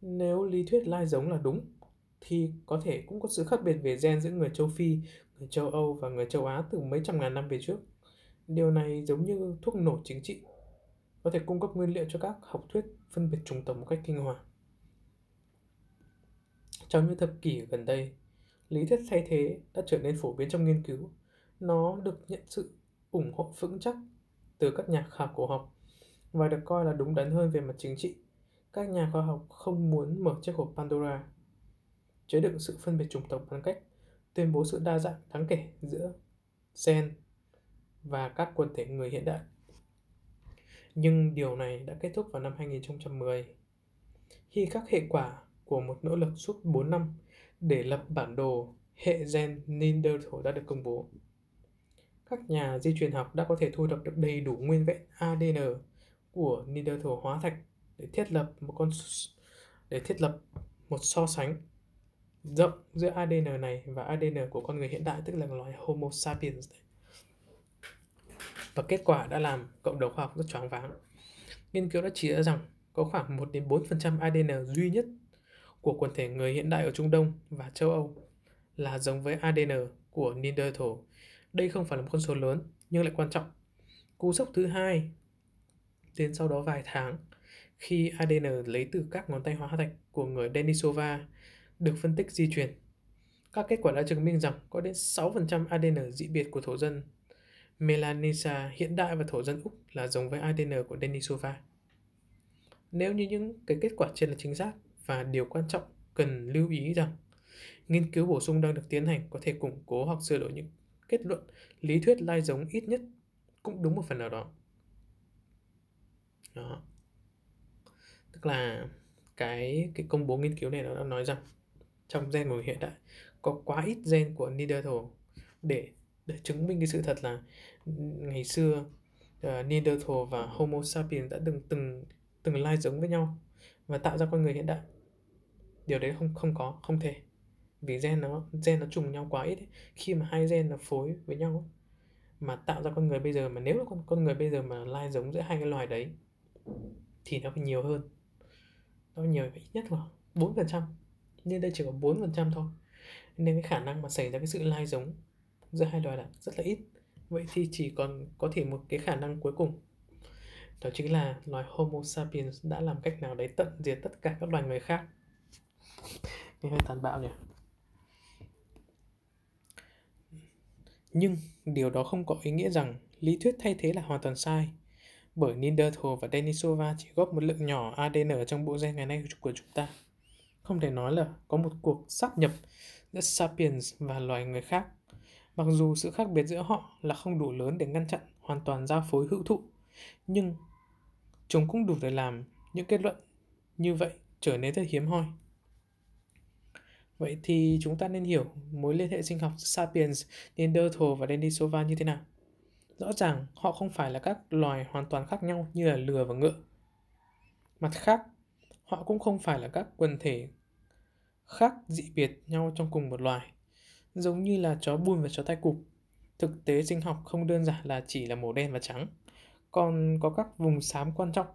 nếu lý thuyết lai giống là đúng thì có thể cũng có sự khác biệt về gen giữa người châu Phi, người châu Âu và người châu Á từ mấy trăm ngàn năm về trước. Điều này giống như thuốc nổ chính trị, có thể cung cấp nguyên liệu cho các học thuyết phân biệt chủng tộc một cách kinh hoàng. Trong những thập kỷ gần đây, lý thuyết thay thế đã trở nên phổ biến trong nghiên cứu. Nó được nhận sự ủng hộ vững chắc từ các nhà khảo cổ học và được coi là đúng đắn hơn về mặt chính trị. Các nhà khoa học không muốn mở chiếc hộp Pandora, chứa đựng sự phân biệt chủng tộc bằng cách tuyên bố sự đa dạng đáng kể giữa gen và các quần thể người hiện đại. Nhưng điều này đã kết thúc vào năm 2010 khi các hệ quả của một nỗ lực suốt 4 năm để lập bản đồ hệ gen Neanderthal đã được công bố. Các nhà di truyền học đã có thể thu thập được đầy đủ nguyên vẹn ADN của Neanderthal hóa thạch để thiết lập một con để thiết lập một so sánh rộng giữa ADN này và ADN của con người hiện đại, tức là loài Homo sapiens này. Và kết quả đã làm cộng đồng khoa học rất choáng váng. Nghiên cứu đã chỉ ra rằng có khoảng 1 đến 4% ADN duy nhất của quần thể người hiện đại ở Trung Đông và châu Âu là giống với ADN của Neanderthal. Đây không phải là một con số lớn, nhưng lại quan trọng. Cú sốc thứ hai đến sau đó vài tháng khi ADN lấy từ các ngón tay hóa thạch của người Denisova được phân tích di truyền. Các kết quả đã chứng minh rằng có đến 6% ADN dị biệt của thổ dân Melanesia hiện đại và thổ dân Úc là giống với ADN của Denisova. Nếu như những cái kết quả trên là chính xác và điều quan trọng cần lưu ý rằng, nghiên cứu bổ sung đang được tiến hành có thể củng cố hoặc sửa đổi những kết luận, lý thuyết lai giống ít nhất cũng đúng một phần nào đó. Đó. Tức là cái cái công bố nghiên cứu này nó đã nói rằng trong gen của hiện đại có quá ít gen của Neanderthal để để chứng minh cái sự thật là ừ, ngày xưa uh, Neanderthal và Homo sapiens đã từng từng từng lai giống với nhau và tạo ra con người hiện đại. Điều đấy không không có không thể. Vì gen nó gen nó trùng nhau quá ít ấy. khi mà hai gen nó phối với nhau ấy, mà tạo ra con người bây giờ mà nếu là con con người bây giờ mà lai giống giữa hai cái loài đấy thì nó phải nhiều hơn. Nó nhiều ít nhất là bốn phần trăm. Nhưng đây chỉ có bốn phần trăm thôi. Nên cái khả năng mà xảy ra cái sự lai giống giữa hai loài là rất là ít. Vậy thì chỉ còn có thể một cái khả năng cuối cùng. Đó chính là loài Homo sapiens đã làm cách nào đấy tận diệt tất cả các loài người khác. Nghe hơi tàn bạo nhỉ? Nhưng điều đó không có ý nghĩa rằng lý thuyết thay thế là hoàn toàn sai bởi Neanderthal và Denisova chỉ góp một lượng nhỏ ADN trong bộ gen ngày nay của chúng ta. Không thể nói là có một cuộc sáp nhập giữa Sapiens và loài người khác, mặc dù sự khác biệt giữa họ là không đủ lớn để ngăn chặn hoàn toàn giao phối hữu thụ, nhưng chúng cũng đủ để làm những kết luận như vậy trở nên rất hiếm hoi. Vậy thì chúng ta nên hiểu mối liên hệ sinh học Sapiens, Neanderthal và Denisova như thế nào. Rõ ràng họ không phải là các loài hoàn toàn khác nhau như là lừa và ngựa. Mặt khác, họ cũng không phải là các quần thể khác dị biệt nhau trong cùng một loài. Giống như là chó bùn và chó tai cụp, thực tế sinh học không đơn giản là chỉ là màu đen và trắng, còn có các vùng xám quan trọng.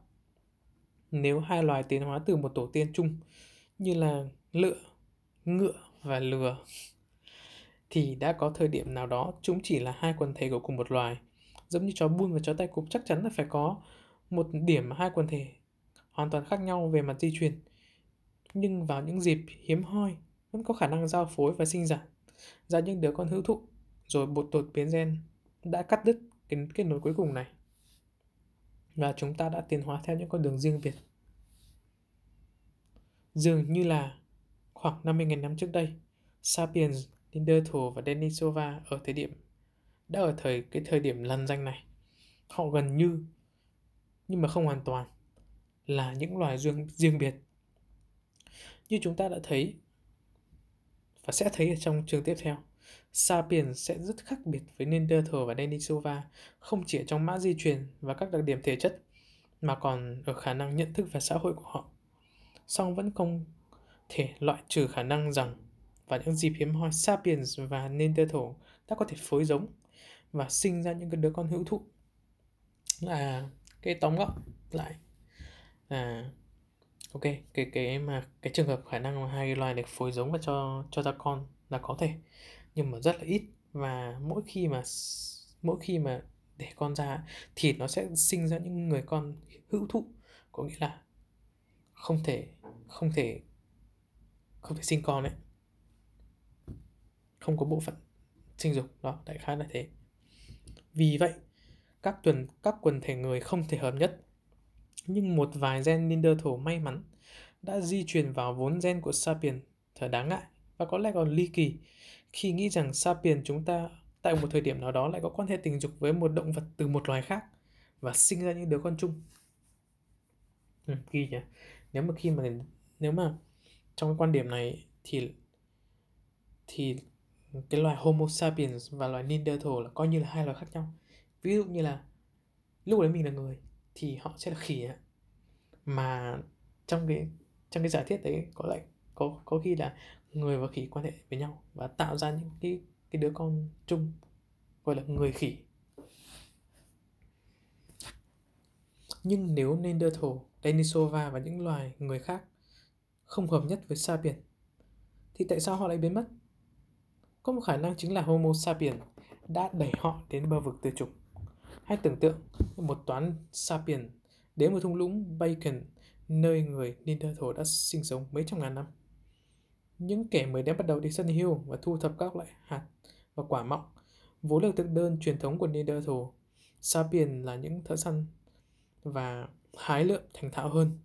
Nếu hai loài tiến hóa từ một tổ tiên chung như là lựa, ngựa và lừa thì đã có thời điểm nào đó chúng chỉ là hai quần thể của cùng một loài. Giống như chó bùn và chó tai cụp chắc chắn là phải có một điểm mà hai quần thể hoàn toàn khác nhau về mặt di truyền. Nhưng vào những dịp hiếm hoi vẫn có khả năng giao phối và sinh sản ra những đứa con hữu thụ rồi một đột biến gen đã cắt đứt cái kết nối cuối cùng này. Và chúng ta đã tiến hóa theo những con đường riêng biệt. Dường như là khoảng 50.000 năm trước đây Sapiens, Neanderthal và Denisova ở thời điểm đã ở thời cái thời điểm lần danh này. Họ gần như nhưng mà không hoàn toàn là những loài riêng, riêng biệt. Như chúng ta đã thấy và sẽ thấy ở trong chương tiếp theo Sapiens sẽ rất khác biệt với Neanderthal và Denisova, không chỉ ở trong mã di truyền và các đặc điểm thể chất, mà còn ở khả năng nhận thức và xã hội của họ. Song vẫn không thể loại trừ khả năng rằng và những dịp hiếm hoi Sapiens và Neanderthal đã có thể phối giống và sinh ra những cái đứa con hữu thụ. Là cái tóm gọn lại là ok cái cái mà cái trường hợp khả năng mà hai loài được phối giống và cho cho ra con là có thể. Nhưng mà rất là ít và mỗi khi mà mỗi khi mà để con ra thì nó sẽ sinh ra những người con hữu thụ. Có nghĩa là không thể không thể không thể sinh con đấy, không có bộ phận sinh dục đó đại khái là thế. Vì vậy các tuần các quần thể người không thể hợp nhất nhưng một vài gen Neanderthal may mắn đã di truyền vào vốn gen của Sapien thật đáng ngại và có lẽ còn ly kỳ khi nghĩ rằng Sapien chúng ta tại một thời điểm nào đó lại có quan hệ tình dục với một động vật từ một loài khác và sinh ra những đứa con chung. Ừ, ghi nhỉ. Nếu mà khi mà nếu mà trong cái quan điểm này thì thì cái loài Homo sapiens và loài Neanderthal là coi như là hai loài khác nhau. Ví dụ như là lúc đấy mình là người thì họ sẽ là khỉ. Mà trong cái trong cái giả thiết đấy có lại có có khi là người và khỉ quan hệ với nhau và tạo ra những cái cái đứa con chung gọi là người khỉ nhưng nếu Neanderthal, Denisova và những loài người khác không hợp nhất với Sapien thì tại sao họ lại biến mất? Có một khả năng chính là Homo sapiens đã đẩy họ đến bờ vực tuyệt chủng. Hãy tưởng tượng một toán sapien đến một thung lũng Bacon nơi người Neanderthal đã sinh sống mấy trăm ngàn năm. Những kẻ mới đến bắt đầu đi săn hiêu và thu thập các loại hạt và quả mọng, vốn là thực đơn truyền thống của Neanderthal. Sapien là những thợ săn và hái lượm thành thạo hơn.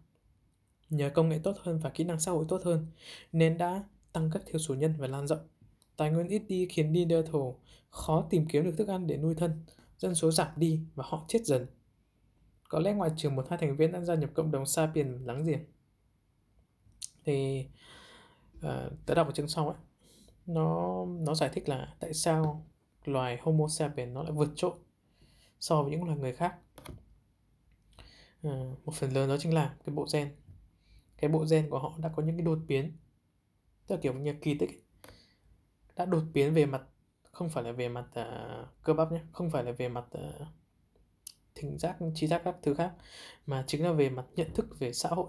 Nhờ công nghệ tốt hơn và kỹ năng xã hội tốt hơn, nên đã tăng các thiểu số nhân và lan rộng. Tài nguyên ít đi khiến Neanderthal khó tìm kiếm được thức ăn để nuôi thân, dân số giảm đi và họ chết dần. Có lẽ ngoài trừ một hai thành viên đã gia nhập cộng đồng Sapien láng giềng. Thì uh, tớ đọc ở chương sau ấy nó nó giải thích là tại sao loài Homo sapiens nó lại vượt trội so với những loài người khác uh, một phần lớn đó chính là cái bộ gen cái bộ gen của họ đã có những cái đột biến tức là kiểu như kỳ tích ấy. đã đột biến về mặt không phải là về mặt uh, cơ bắp nhé không phải là về mặt uh, thính giác trí giác các thứ khác mà chính là về mặt nhận thức về xã hội.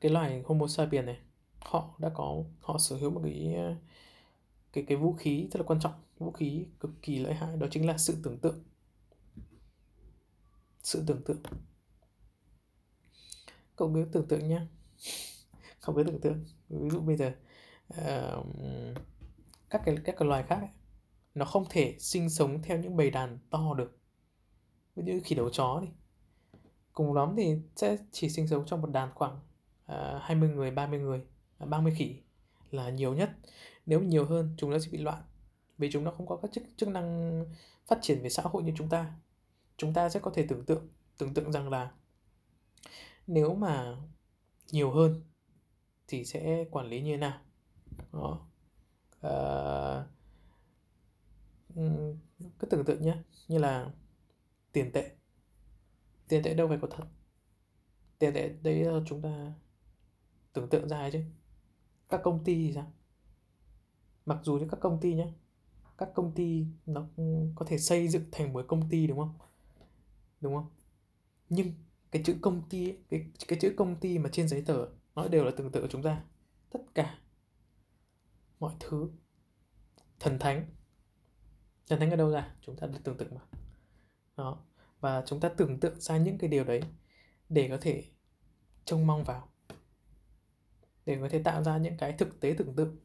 Cái loài Homo sapiens này họ đã có họ sở hữu một cái ờ, cái cái vũ khí rất là quan trọng vũ khí cực kỳ lợi hại đó chính là sự tưởng tượng. Sự tưởng tượng. Cậu cứ tưởng tượng nhé không biết tưởng tượng. Ví dụ bây giờ uh, các cái các cái loài khác ấy, nó không thể sinh sống theo những bầy đàn to được. Ví dụ khỉ đầu chó đi. Cùng lắm thì sẽ chỉ sinh sống trong một đàn khoảng à, uh, 20 người 30 người à, 30 khỉ là nhiều nhất. Nếu nhiều hơn chúng nó sẽ bị loạn vì chúng nó không có các chức chức năng phát triển về xã hội như chúng ta. Chúng ta sẽ có thể tưởng tượng tưởng tượng rằng là nếu mà nhiều hơn thì sẽ quản lý như thế nào. Đó à, cứ tưởng tượng nhé như là tiền tệ. Tiền tệ đâu phải có thật. Tiền tệ đấy là chúng ta tưởng tượng ra chứ. Các công ty thì sao? Mặc dù những các công ty nhé các công ty nó có thể xây dựng thành một công ty đúng không? Đúng không? Nhưng cái chữ công ty cái cái chữ công ty mà trên giấy tờ nó đều là tưởng tượng của chúng ta. Tất cả mọi thứ. Thần thánh. Thần thánh ở đâu ra? Chúng ta được tưởng tượng mà. Đó. Và chúng ta tưởng tượng ra những cái điều đấy để có thể trông mong vào. Để có thể tạo ra những cái thực tế tưởng tượng.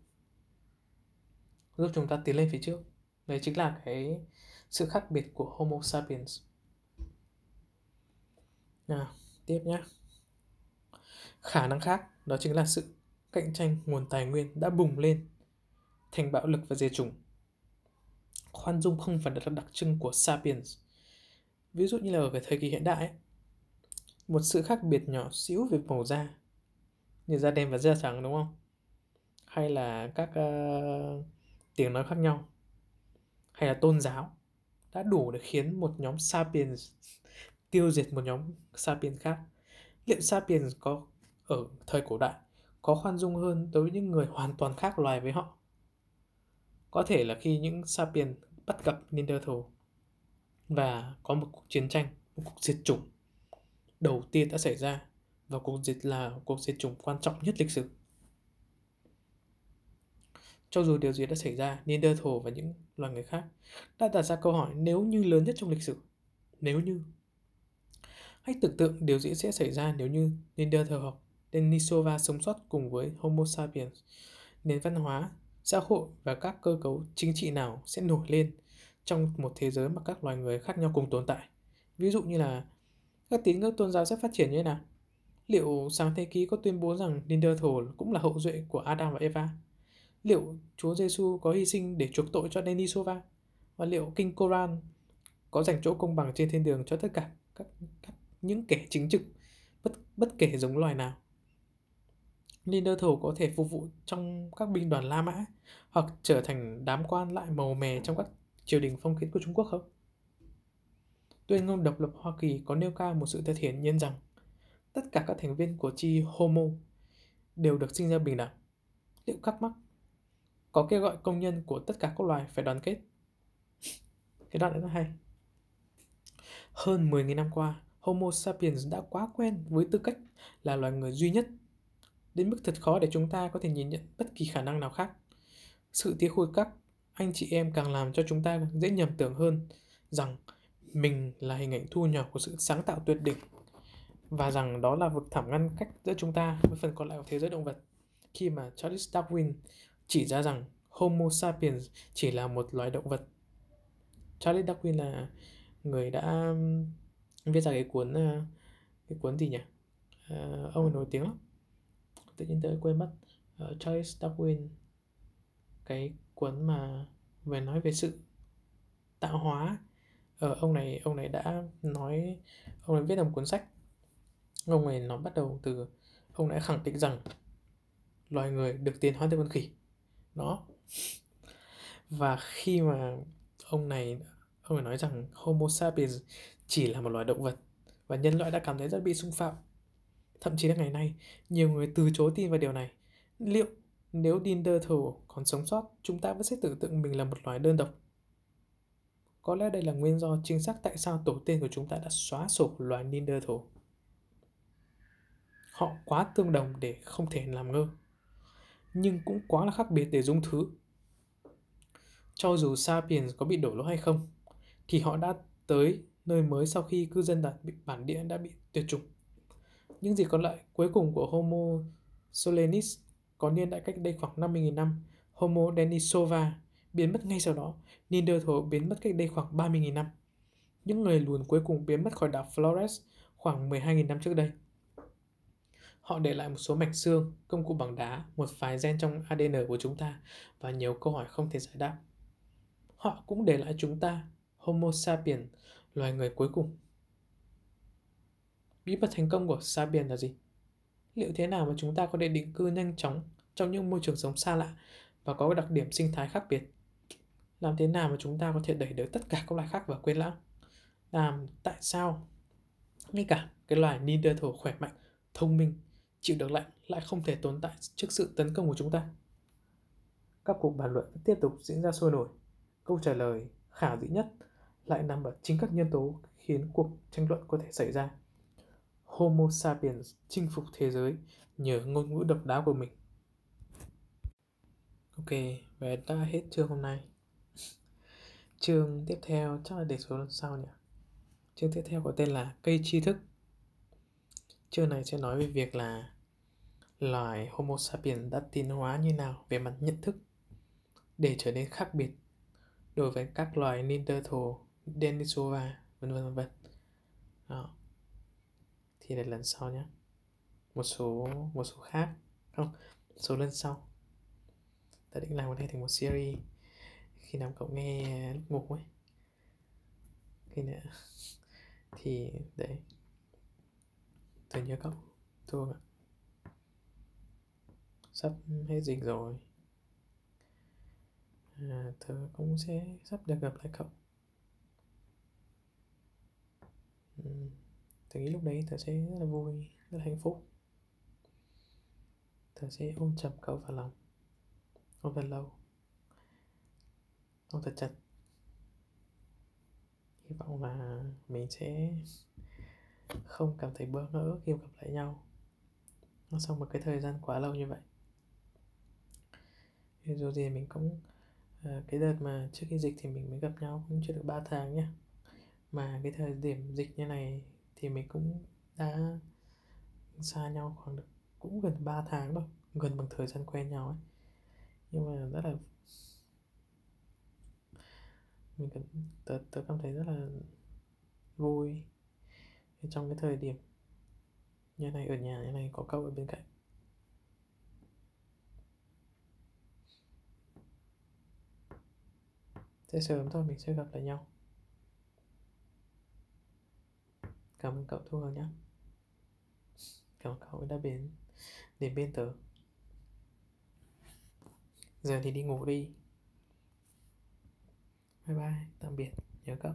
Giúp chúng ta tiến lên phía trước. Đấy chính là cái sự khác biệt của Homo sapiens. Nào, tiếp nhé khả năng khác, đó chính là sự cạnh tranh nguồn tài nguyên đã bùng lên thành bạo lực và diệt chủng. Khoan dung không phải là đặc trưng của sapiens. Ví dụ như là ở cái thời kỳ hiện đại ấy, một sự khác biệt nhỏ xíu về màu da như da đen và da trắng đúng không? Hay là các uh, tiếng nói khác nhau. Hay là tôn giáo đã đủ để khiến một nhóm sapiens tiêu diệt một nhóm sapiens khác. Liệu sapiens có ở thời cổ đại có khoan dung hơn đối với những người hoàn toàn khác loài với họ? Có thể là khi những Sapien bắt gặp Neanderthal và có một cuộc chiến tranh, một cuộc diệt chủng đầu tiên đã xảy ra và cuộc diệt là cuộc diệt chủng quan trọng nhất lịch sử. Cho dù điều gì đã xảy ra, Neanderthal và những loài người khác đã đặt ra câu hỏi nếu như lớn nhất trong lịch sử. Nếu như. Hãy tưởng tượng điều gì sẽ xảy ra nếu như Neanderthal hoặc Denisova sống sót cùng với Homo sapiens. Nền văn hóa, xã hội và các cơ cấu chính trị nào sẽ nổi lên trong một thế giới mà các loài người khác nhau cùng tồn tại. Ví dụ như là các tín ngưỡng tôn giáo sẽ phát triển như thế nào? Liệu sáng thế ký có tuyên bố rằng Neanderthal cũng là hậu duệ của Adam và Eva? Liệu Chúa Giêsu có hy sinh để chuộc tội cho Denisova? Và liệu kinh Koran có dành chỗ công bằng trên thiên đường cho tất cả các, các những kẻ chính trực bất bất kể giống loài nào? Neanderthal có thể phục vụ trong các binh đoàn La Mã hoặc trở thành đám quan lại màu mè trong các triều đình phong kiến của Trung Quốc không? Tuyên ngôn độc lập Hoa Kỳ có nêu cao một sự thật hiển nhiên rằng tất cả các thành viên của chi Homo đều được sinh ra bình đẳng. Liệu các mắc có kêu gọi công nhân của tất cả các loài phải đoàn kết? *laughs* Cái đoạn đấy rất hay. Hơn 10.000 năm qua, Homo sapiens đã quá quen với tư cách là loài người duy nhất đến mức thật khó để chúng ta có thể nhìn nhận bất kỳ khả năng nào khác. Sự tiếc hôi các anh chị em càng làm cho chúng ta dễ nhầm tưởng hơn rằng mình là hình ảnh thu nhỏ của sự sáng tạo tuyệt đỉnh và rằng đó là vực thẳm ngăn cách giữa chúng ta với phần còn lại của thế giới động vật khi mà Charles Darwin chỉ ra rằng Homo sapiens chỉ là một loài động vật. Charles Darwin là người đã um, viết ra cái cuốn uh, cái cuốn gì nhỉ? Ờ, ông nổi tiếng lắm. Tự nhiên tới quên mất. Uh, Charles Darwin cái cuốn mà về nói về sự tạo hóa. Ờ, ông này ông này đã nói ông ấy viết một cuốn sách. Ông này nó bắt đầu từ ông đã khẳng định rằng loài người được tiến hóa từ con khỉ. Đó. Và khi mà ông này ông ấy nói rằng Homo sapiens chỉ là một loài động vật và nhân loại đã cảm thấy rất bị xung phạm thậm chí là ngày nay nhiều người từ chối tin vào điều này liệu nếu Neanderthal còn sống sót, chúng ta vẫn sẽ tưởng tượng mình là một loài đơn độc. Có lẽ đây là nguyên do chính xác tại sao tổ tiên của chúng ta đã xóa sổ loài Neanderthal. Họ quá tương đồng để không thể làm ngơ, nhưng cũng quá là khác biệt để dung thứ. Cho dù Sapiens có bị đổ lỗi hay không, thì họ đã tới nơi mới sau khi cư dân đặt bị bản địa đã bị tuyệt chủng. Những gì còn lại cuối cùng của Homo solenis có niên đại cách đây khoảng 50.000 năm, Homo denisova biến mất ngay sau đó, Neanderthal biến mất cách đây khoảng 30.000 năm. Những người lùn cuối cùng biến mất khỏi đảo Flores khoảng 12.000 năm trước đây. Họ để lại một số mảnh xương, công cụ bằng đá, một vài gen trong ADN của chúng ta và nhiều câu hỏi không thể giải đáp. Họ cũng để lại chúng ta, Homo sapiens, loài người cuối cùng. Bí mật thành công của Sabian là gì? Liệu thế nào mà chúng ta có thể định cư nhanh chóng trong những môi trường sống xa lạ và có đặc điểm sinh thái khác biệt. Làm thế nào mà chúng ta có thể đẩy được tất cả các loài khác vào quên lãng? Làm tại sao ngay cả cái loài Neanderthal khỏe mạnh, thông minh, chịu được lạnh lại không thể tồn tại trước sự tấn công của chúng ta? Các cuộc bàn luận tiếp tục diễn ra sôi nổi. Câu trả lời khả dĩ nhất lại nằm ở chính các nhân tố khiến cuộc tranh luận có thể xảy ra. Homo sapiens chinh phục thế giới nhờ ngôn ngữ độc đáo của mình. Ok, và đã hết chương hôm nay. chương tiếp theo chắc là để số lần sau nhỉ. Chương tiếp theo có tên là cây tri thức. Chương này sẽ nói về việc là loài Homo sapiens đã tiến hóa như nào về mặt nhận thức để trở nên khác biệt đối với các loài Neanderthal, Denisova, vân vân vân vân. Đó. Thì để lần sau nhé. Một số một số khác không, số lần sau. Ta định làm một này thành một series khi nào cậu nghe lúc ngủ ấy. Khi nữa *laughs* thì đấy tôi nhớ cậu thương ạ sắp hết dịch rồi à, tớ cũng sẽ sắp được gặp lại cậu ừ tớ nghĩ lúc đấy tớ sẽ rất là vui rất là hạnh phúc. Tớ sẽ ôm chặt cậu vào lòng. Ôm thật lâu. Ôm thật chặt. Hy vọng là mình sẽ không cảm thấy bỡ ngỡ khi gặp lại nhau. Sau một cái thời gian quá lâu như vậy. Dù gì mình cũng à, cái đợt mà trước khi dịch thì mình mới gặp nhau cũng chưa được 3 tháng nhá. Mà cái thời điểm dịch như này thì mình cũng đã xa nhau khoảng được cũng gần 3 tháng rồi gần bằng thời gian quen nhau ấy. Nhưng mà rất là mình cảm, tớ, tớ cảm thấy rất là vui trong cái thời điểm như này ở nhà như này có cậu ở bên cạnh. Sẽ sớm thôi mình sẽ gặp lại nhau. Cảm ơn cậu thu hương nhé cảm ơn cậu đã đến đến bên tớ. Giờ thì đi ngủ đi. Bye bye, tạm biệt, nhớ cậu.